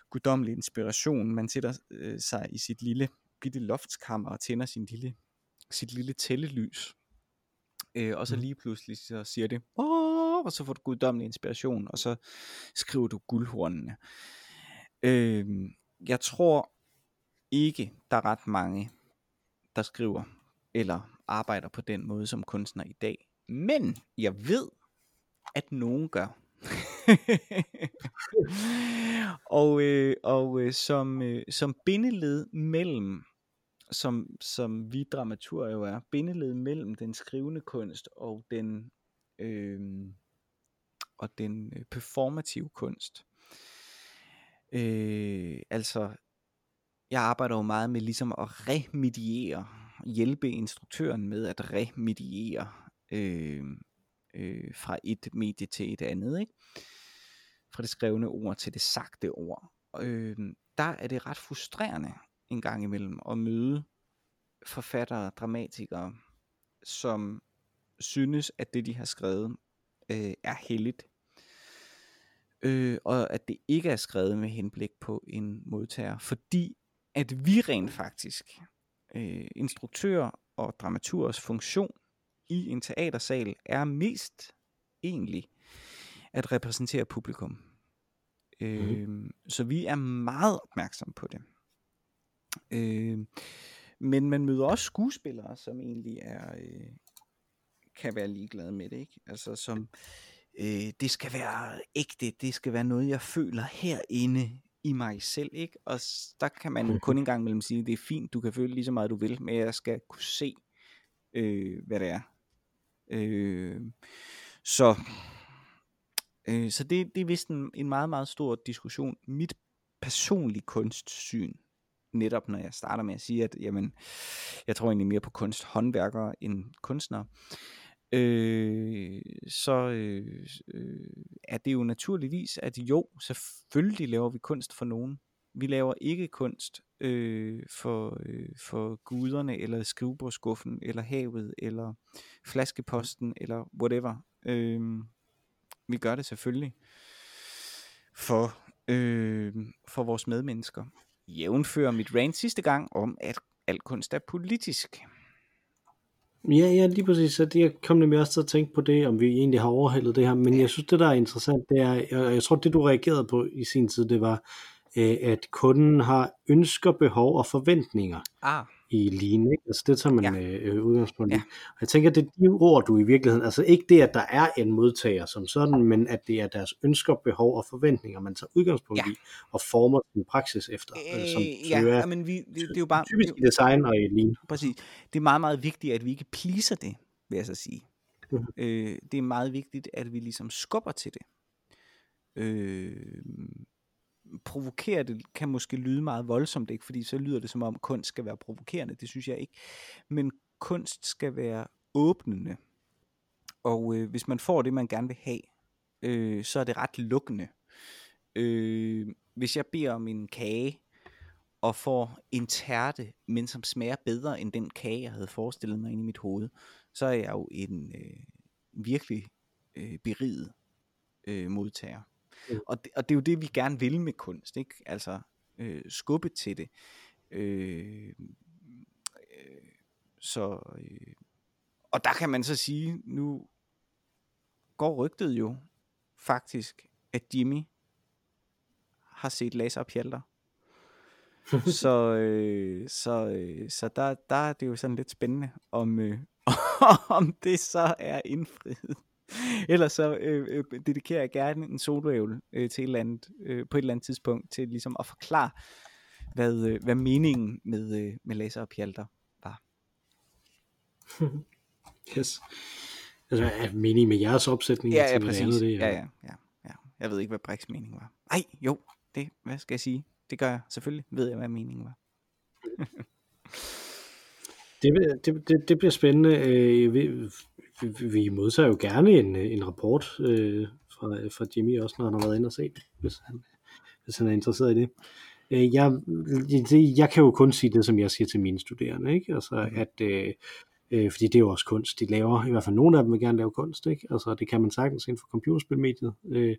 [SPEAKER 2] guddommelig inspiration. Man sætter øh, sig i sit lille bitte loftskammer og tænder sin lille, sit lille tællelys. Øh, og så
[SPEAKER 1] Mhm.
[SPEAKER 2] lige pludselig så siger det, Åh! og så får du guddommelig inspiration, og så skriver du guldhornene. Øh, jeg tror ikke, der er ret mange, der skriver eller arbejder på den måde som kunstner i dag. Men jeg ved, at nogen gør. [LAUGHS] og øh, og øh, som, øh, som bindeled mellem, som, som vi dramaturger jo er, bindeled mellem den skrivende kunst og den, øh, og den øh, performative kunst. Øh, altså, jeg arbejder jo meget med ligesom at remediere hjælpe instruktøren med at remediere øh, øh, fra et medie til et andet, ikke? fra det skrevne ord til det sagte ord. Øh, der er det ret frustrerende en gang imellem at møde forfattere, dramatikere, som synes, at det de har skrevet øh, er heldigt. Øh, og at det ikke er skrevet med henblik på en modtager, fordi at vi rent faktisk, øh, instruktører og dramaturgers funktion i en teatersal er mest egentlig at repræsentere publikum. Mm. Øh, så vi er meget opmærksom på det. Øh, men man møder også skuespillere, som egentlig er øh, kan være ligeglade med det, ikke? Altså som øh, det skal være ægte, det skal være noget jeg føler herinde i mig selv, ikke? Og der kan man mm. kun en gang mellem sige, det er fint, du kan føle lige så meget du vil, men jeg skal kunne se, øh, hvad det er. Øh, så øh, så det, det er vist en, en meget, meget stor diskussion. Mit personlige kunstsyn, netop når jeg starter med at sige, at jamen, jeg tror egentlig mere på kunsthåndværkere end kunstnere, øh, øh, så øh, øh, er det jo naturligvis, at jo, selvfølgelig laver vi kunst for nogen. Vi laver ikke kunst øh, for, øh, for guderne, eller skrivebordskuffen, eller havet, eller flaskeposten, eller whatever. Øh, vi gør det selvfølgelig for, øh, for vores medmennesker. Jævnfører mit rant sidste gang om, at al kunst er politisk.
[SPEAKER 1] Ja, ja, lige præcis. Så det, jeg kom nemlig også til at tænke på det, om vi egentlig har overhældet det her. Men jeg synes, det der er interessant, det er, og jeg tror, det du reagerede på i sin tid, det var, øh, at kunden har ønsker, behov og forventninger.
[SPEAKER 2] Ah
[SPEAKER 1] i lean, ikke? Altså det tager man ja. øh, øh udgangspunkt i. Ja. Og jeg tænker, det er de ord, du i virkeligheden, altså ikke det, at der er en modtager som sådan, men at det er deres ønsker, behov og forventninger, man tager udgangspunkt ja. i, og former sin praksis efter. Øh, som,
[SPEAKER 2] som ja, er, men vi, det, det er jo bare...
[SPEAKER 1] Typisk i design og i lean.
[SPEAKER 2] Præcis. Det er meget, meget vigtigt, at vi ikke pleaser det, vil jeg så sige. Mm-hmm. Øh, det er meget vigtigt, at vi ligesom skubber til det. Øh, provokere det kan måske lyde meget voldsomt, ikke? fordi så lyder det som om kunst skal være provokerende, det synes jeg ikke. Men kunst skal være åbnende, og øh, hvis man får det, man gerne vil have, øh, så er det ret lukkende. Øh, hvis jeg beder om en kage, og får en tærte, men som smager bedre end den kage, jeg havde forestillet mig inde i mit hoved, så er jeg jo en øh, virkelig øh, beriget øh, modtager. Mm. Og, det, og det er jo det, vi gerne vil med kunst, ikke? Altså øh, skubbe til det. Øh, øh, så, øh, og der kan man så sige, nu går rygtet jo faktisk, at Jimmy har set Laser og Pjalter. [LAUGHS] så øh, så, øh, så der, der er det jo sådan lidt spændende, om, øh, [LAUGHS] om det så er indfriet. [LAUGHS] Ellers så øh, øh, dedikerer jeg gerne en soloævel øh, til et eller andet, øh, på et eller andet tidspunkt til ligesom at forklare, hvad, øh, hvad meningen med, øh, med laser og pjalter var. [LAUGHS]
[SPEAKER 1] yes. Altså, er meningen med jeres opsætning?
[SPEAKER 2] Ja, ja, præcis. Andet, det, ja. Ja, ja, ja, ja. Jeg ved ikke, hvad Brix mening var. Nej, jo, det, hvad skal jeg sige? Det gør jeg. Selvfølgelig ved jeg, hvad meningen var. [LAUGHS]
[SPEAKER 1] det, det, det, det bliver spændende. Øh, vi, vi modtager jo gerne en, øh, en rapport øh, fra, fra Jimmy også, når han har været inde og set, hvis han, hvis han er interesseret i det. Øh, jeg, det, jeg kan jo kun sige det, som jeg siger til mine studerende, ikke? Altså, at, øh, øh, fordi det er jo også kunst, de laver, i hvert fald nogle af dem vil gerne lave kunst, ikke? Altså, det kan man sagtens inden for computerspilmediet. Øh,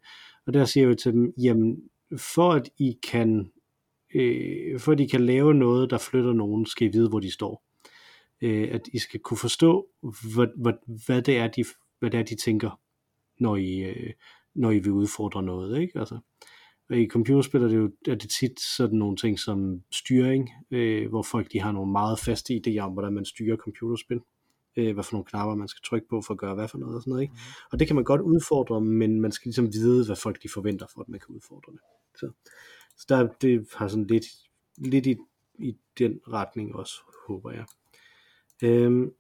[SPEAKER 1] og der siger jeg jo til dem, jamen, for at I kan, øh, for at I kan lave noget, der flytter nogen, skal I vide, hvor de står øh, at I skal kunne forstå, hvad, hvad, hvad, det er, de, hvad det er, de tænker, når I, øh, når I vil udfordre noget. Ikke? Altså, og i computerspil er det jo er det tit sådan nogle ting som styring, øh, hvor folk de har nogle meget faste idéer om, hvordan man styrer computerspil. Øh, hvad for nogle knapper man skal trykke på for at gøre hvad for noget og sådan noget. Ikke? Mm. Og det kan man godt udfordre, men man skal ligesom vide, hvad folk de forventer for, at man kan udfordre det. Så, så der, det har sådan lidt, lidt i, i den retning også, håber jeg. Øhm,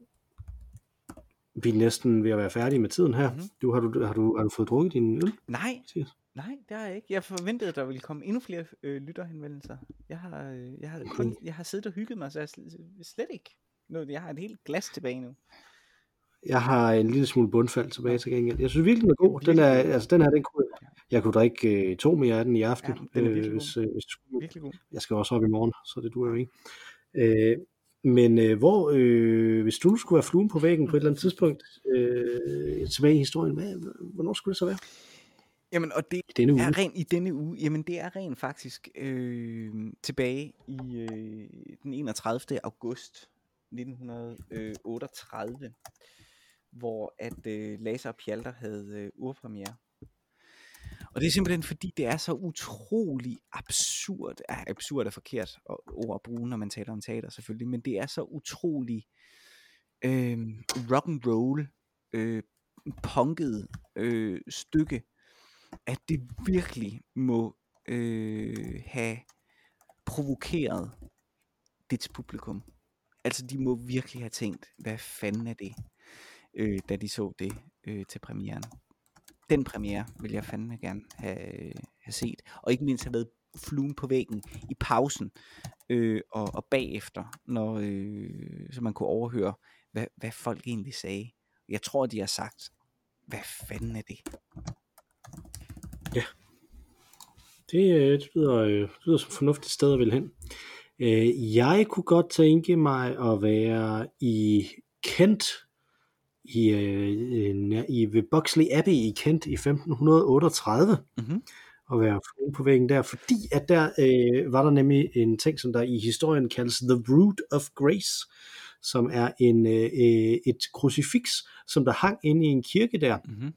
[SPEAKER 1] vi er næsten ved at være færdige med tiden her. Mm-hmm. Du, har, du, har, du, har du fået drukket din øl?
[SPEAKER 2] Nej, nej, det har jeg ikke. Jeg forventede, at der ville komme endnu flere øh, lytterhenvendelser. Jeg har, øh, jeg, har kun, jeg har siddet og hygget mig, så jeg slet, ikke. Nu, jeg har et helt glas tilbage nu.
[SPEAKER 1] Jeg har en lille smule bundfald tilbage til gengæld. Jeg synes virkelig, den er god. Den, er, altså, den her, den kunne, jeg kunne drikke øh, to mere af den i aften,
[SPEAKER 2] Ja, den er virkelig
[SPEAKER 1] øh, hvis, øh, hvis.
[SPEAKER 2] Virkelig god.
[SPEAKER 1] Jeg skal også op i morgen, så det duer jo ikke. Øh, men øh, hvor, øh, hvis du nu skulle være fluen på væggen på et eller andet tidspunkt øh, tilbage i historien, hvad, hvornår skulle det så være?
[SPEAKER 2] Jamen, og det
[SPEAKER 1] I denne uge?
[SPEAKER 2] er rent i denne uge, jamen det er rent faktisk øh, tilbage i øh, den 31. august 1938, hvor at øh, Laser og Pjalter havde øh, urpremiere. Og det er simpelthen fordi, det er så utrolig absurd, ja, absurd er forkert ord at bruge, når man taler om teater selvfølgelig, men det er så utrolig øh, rock and roll, øh, punket øh, stykke, at det virkelig må øh, have provokeret dets publikum. Altså, de må virkelig have tænkt, hvad fanden er det, øh, da de så det øh, til premieren. Den premiere vil jeg fandme gerne have, have set. Og ikke mindst have været fluen på væggen i pausen øh, og, og bagefter, når, øh, så man kunne overhøre, hvad, hvad folk egentlig sagde. Jeg tror, de har sagt, hvad fanden er det?
[SPEAKER 1] Det, øh, det, lyder, øh, det lyder som et fornuftigt sted at vil hen. Øh, jeg kunne godt tænke mig at være i Kent, i, øh, i ved Buxley Abbey i Kent i 1538,
[SPEAKER 2] Mm-hmm.
[SPEAKER 1] og være fluen på væggen der, fordi at der øh, var der nemlig en ting, som der i historien kaldes The Root of Grace, som er en, øh, et krucifiks, som der hang inde i en kirke der,
[SPEAKER 2] Mm-hmm.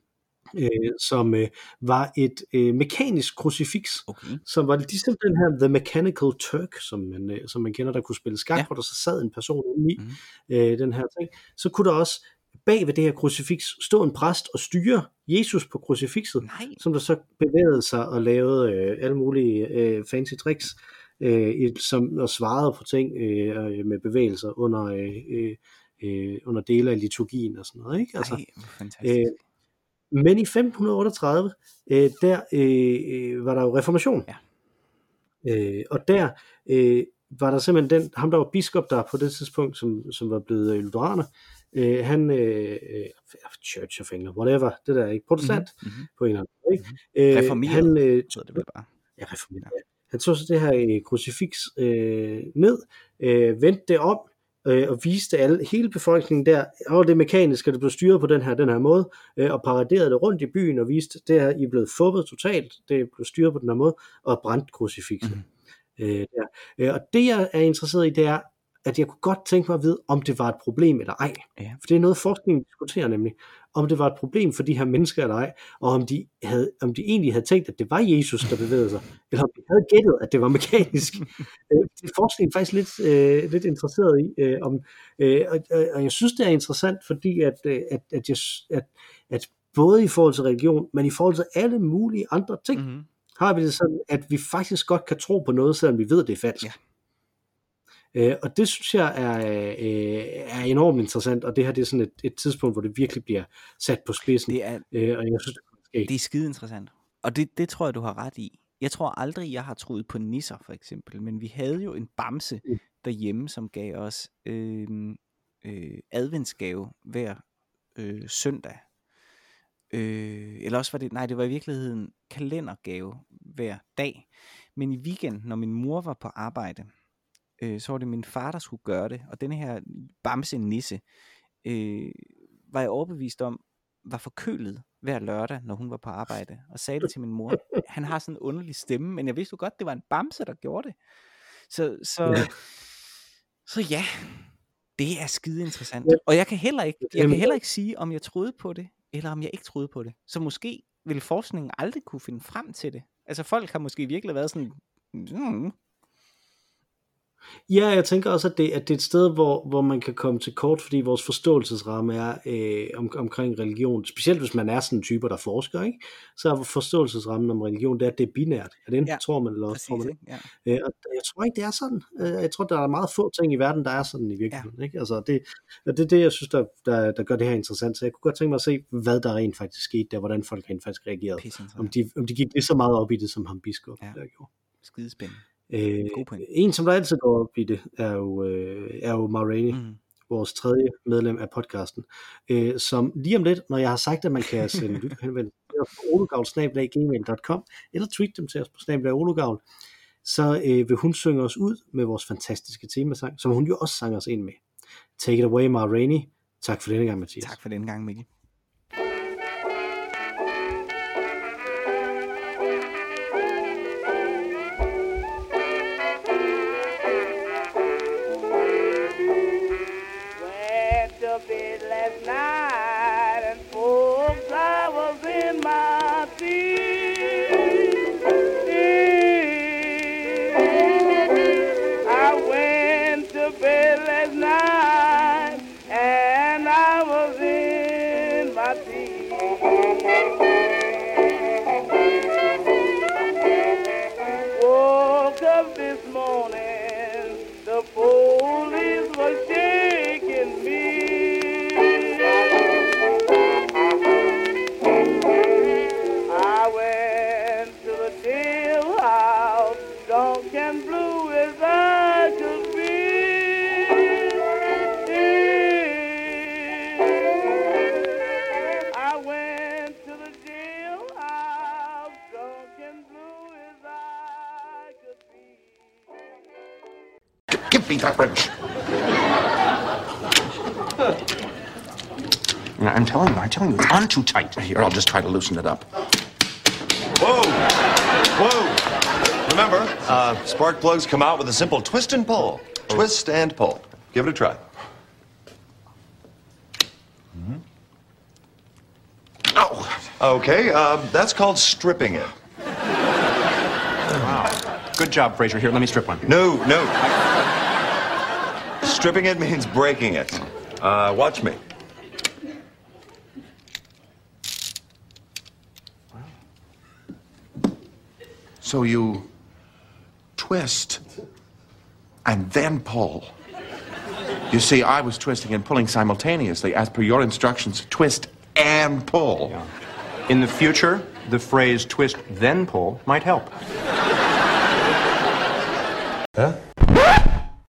[SPEAKER 1] øh, som øh, var et øh, mekanisk krucifiks,
[SPEAKER 2] Okay.
[SPEAKER 1] som var ligesom den her The Mechanical Turk, som man, øh, som man kender, der kunne spille skak,
[SPEAKER 2] Ja.
[SPEAKER 1] hvor der så sad en person inde i
[SPEAKER 2] Mhm.
[SPEAKER 1] øh, den her ting. Så kunne der også bag ved det her krucifiks stå en præst og styre Jesus på krucifixet,
[SPEAKER 2] Nej.
[SPEAKER 1] som der så bevægede sig og lavede øh, alle mulige øh, fancy tricks, øh, som, og svarede på ting øh, med bevægelser under, øh, øh, øh, under dele af liturgien og sådan noget. Ikke? Altså,
[SPEAKER 2] Ej, fantastisk.
[SPEAKER 1] øh, men i 1538, øh, der øh, øh, var der jo reformation.
[SPEAKER 2] Ja.
[SPEAKER 1] Øh, og der øh, var der simpelthen den, ham der var biskop der på det tidspunkt, som, som var blevet øh, lutheraner, øh, han, øh, øh, Church of England, whatever, det der er ikke, protestant
[SPEAKER 2] Mhm, mhm.
[SPEAKER 1] på en eller anden måde, ikke? Øh,
[SPEAKER 2] Reformeret.
[SPEAKER 1] Han, øh,
[SPEAKER 2] Så det vel bare.
[SPEAKER 1] ja, reformeret, ja. Han tog så det her øh, krucifiks øh, ned, øh, vendte det om, øh, og viste alle, hele befolkningen der, og det mekaniske, det blev styret på den her, den her måde, øh, og paraderede det rundt i byen, og viste, det her, I er blevet fubbet totalt, det blev styret på den her måde, og brændt krucifixet.
[SPEAKER 2] Mhm.
[SPEAKER 1] Mm-hmm. Øh, der. øh, og det, jeg er interesseret i, det er, at jeg kunne godt tænke mig at vide, om det var et problem eller ej.
[SPEAKER 2] Ja.
[SPEAKER 1] For det er noget, forskningen diskuterer nemlig. Om det var et problem for de her mennesker eller ej, og om de, havde, om de egentlig havde tænkt, at det var Jesus, der bevægede sig, eller om de havde gættet, at det var mekanisk. [LAUGHS] Øh, det er forskningen faktisk lidt, øh, lidt interesseret i. Øh, om, øh, og, og, jeg synes, det er interessant, fordi at, øh, at, at, jeg, at, at både i forhold til religion, men i forhold til alle mulige andre ting,
[SPEAKER 2] Mm-hmm.
[SPEAKER 1] har vi det sådan, at vi faktisk godt kan tro på noget, selvom vi ved, det er falsk.
[SPEAKER 2] Ja.
[SPEAKER 1] Øh, og det synes jeg er, øh, er enormt interessant, og det her det er sådan et, et tidspunkt, hvor det virkelig bliver sat på spidsen.
[SPEAKER 2] Det er,
[SPEAKER 1] Øh, og jeg synes, det er
[SPEAKER 2] det er skide interessant. Og det, det tror jeg, du har ret i. Jeg tror aldrig, jeg har troet på nisser, for eksempel. Men vi havde jo en bamse
[SPEAKER 1] Mm.
[SPEAKER 2] derhjemme, som gav os øh, øh, adventsgave hver øh, søndag. Øh, eller også var det, nej, det var i virkeligheden kalendergave hver dag. Men i weekend, når min mor var på arbejde, øh, så var det min far, der skulle gøre det. Og denne her bamse nisse, øh, var jeg overbevist om, var forkølet hver lørdag, når hun var på arbejde, og sagde det til min mor. Han har sådan en underlig stemme, men jeg vidste jo godt, det var en bamse, der gjorde det. Så, så,
[SPEAKER 1] Ja.
[SPEAKER 2] så ja, det er skide interessant.
[SPEAKER 1] Ja.
[SPEAKER 2] Og jeg kan heller ikke, jeg kan heller ikke sige, om jeg troede på det, eller om jeg ikke troede på det. Så måske ville forskningen aldrig kunne finde frem til det. Altså folk har måske virkelig været sådan, mm,
[SPEAKER 1] Ja, jeg tænker også, at det, at det er et sted, hvor, hvor man kan komme til kort, fordi vores forståelsesramme er øh, om, omkring religion, specielt hvis man er sådan en typer, der forsker, ikke? så er forståelsesrammen om religion, det er, at det er binært. Er det enten
[SPEAKER 2] Ja,
[SPEAKER 1] tror man, eller
[SPEAKER 2] præcis,
[SPEAKER 1] tror man ikke?
[SPEAKER 2] Ja.
[SPEAKER 1] Øh, og jeg tror ikke, det er sådan. Øh, jeg tror, der er meget få ting i verden, der er sådan i virkeligheden. Ja. Ikke? Altså, det, og det er det, jeg synes, der, der, der gør det her interessant. Så jeg kunne godt tænke mig at se, hvad der rent faktisk skete der, hvordan folk rent faktisk reagerede.
[SPEAKER 2] Pisse
[SPEAKER 1] Om de, om de gik lige så meget op i det, som ham biskop
[SPEAKER 2] Ja.
[SPEAKER 1] der gjorde.
[SPEAKER 2] Skidespændende.
[SPEAKER 1] Øh, en, som der altid går op i det, er jo, øh, er jo Ma Rainey.
[SPEAKER 2] Mm.
[SPEAKER 1] vores tredje medlem af podcasten, øh, som lige om lidt, når jeg har sagt, at man kan sende [LAUGHS] lytterhenvendelse på olugavl.gmail.com eller tweet dem til os på snablag så øh, vil hun synge os ud med vores fantastiske temasang, som hun jo også sang os ind med. Take it away, Ma Rainey. Tak for denne gang, Mathias.
[SPEAKER 3] Tak for denne gang, Mikkel.
[SPEAKER 4] Tight. Here, I'll just try to loosen it up.
[SPEAKER 5] Whoa! Whoa! Remember, uh, spark plugs come out with a simple twist and pull. Twist and pull. Give it a try.
[SPEAKER 4] Oh,
[SPEAKER 5] Okay, uh, that's called stripping it. Wow.
[SPEAKER 4] Good job, Fraser. Here, let me strip one.
[SPEAKER 5] No, no. stripping it means breaking it. Uh, watch me.
[SPEAKER 4] So you twist and then pull. You see, I was twisting and pulling simultaneously. As per your instructions, twist and pull.
[SPEAKER 6] In the future, the phrase twist then pull might help.
[SPEAKER 5] Huh?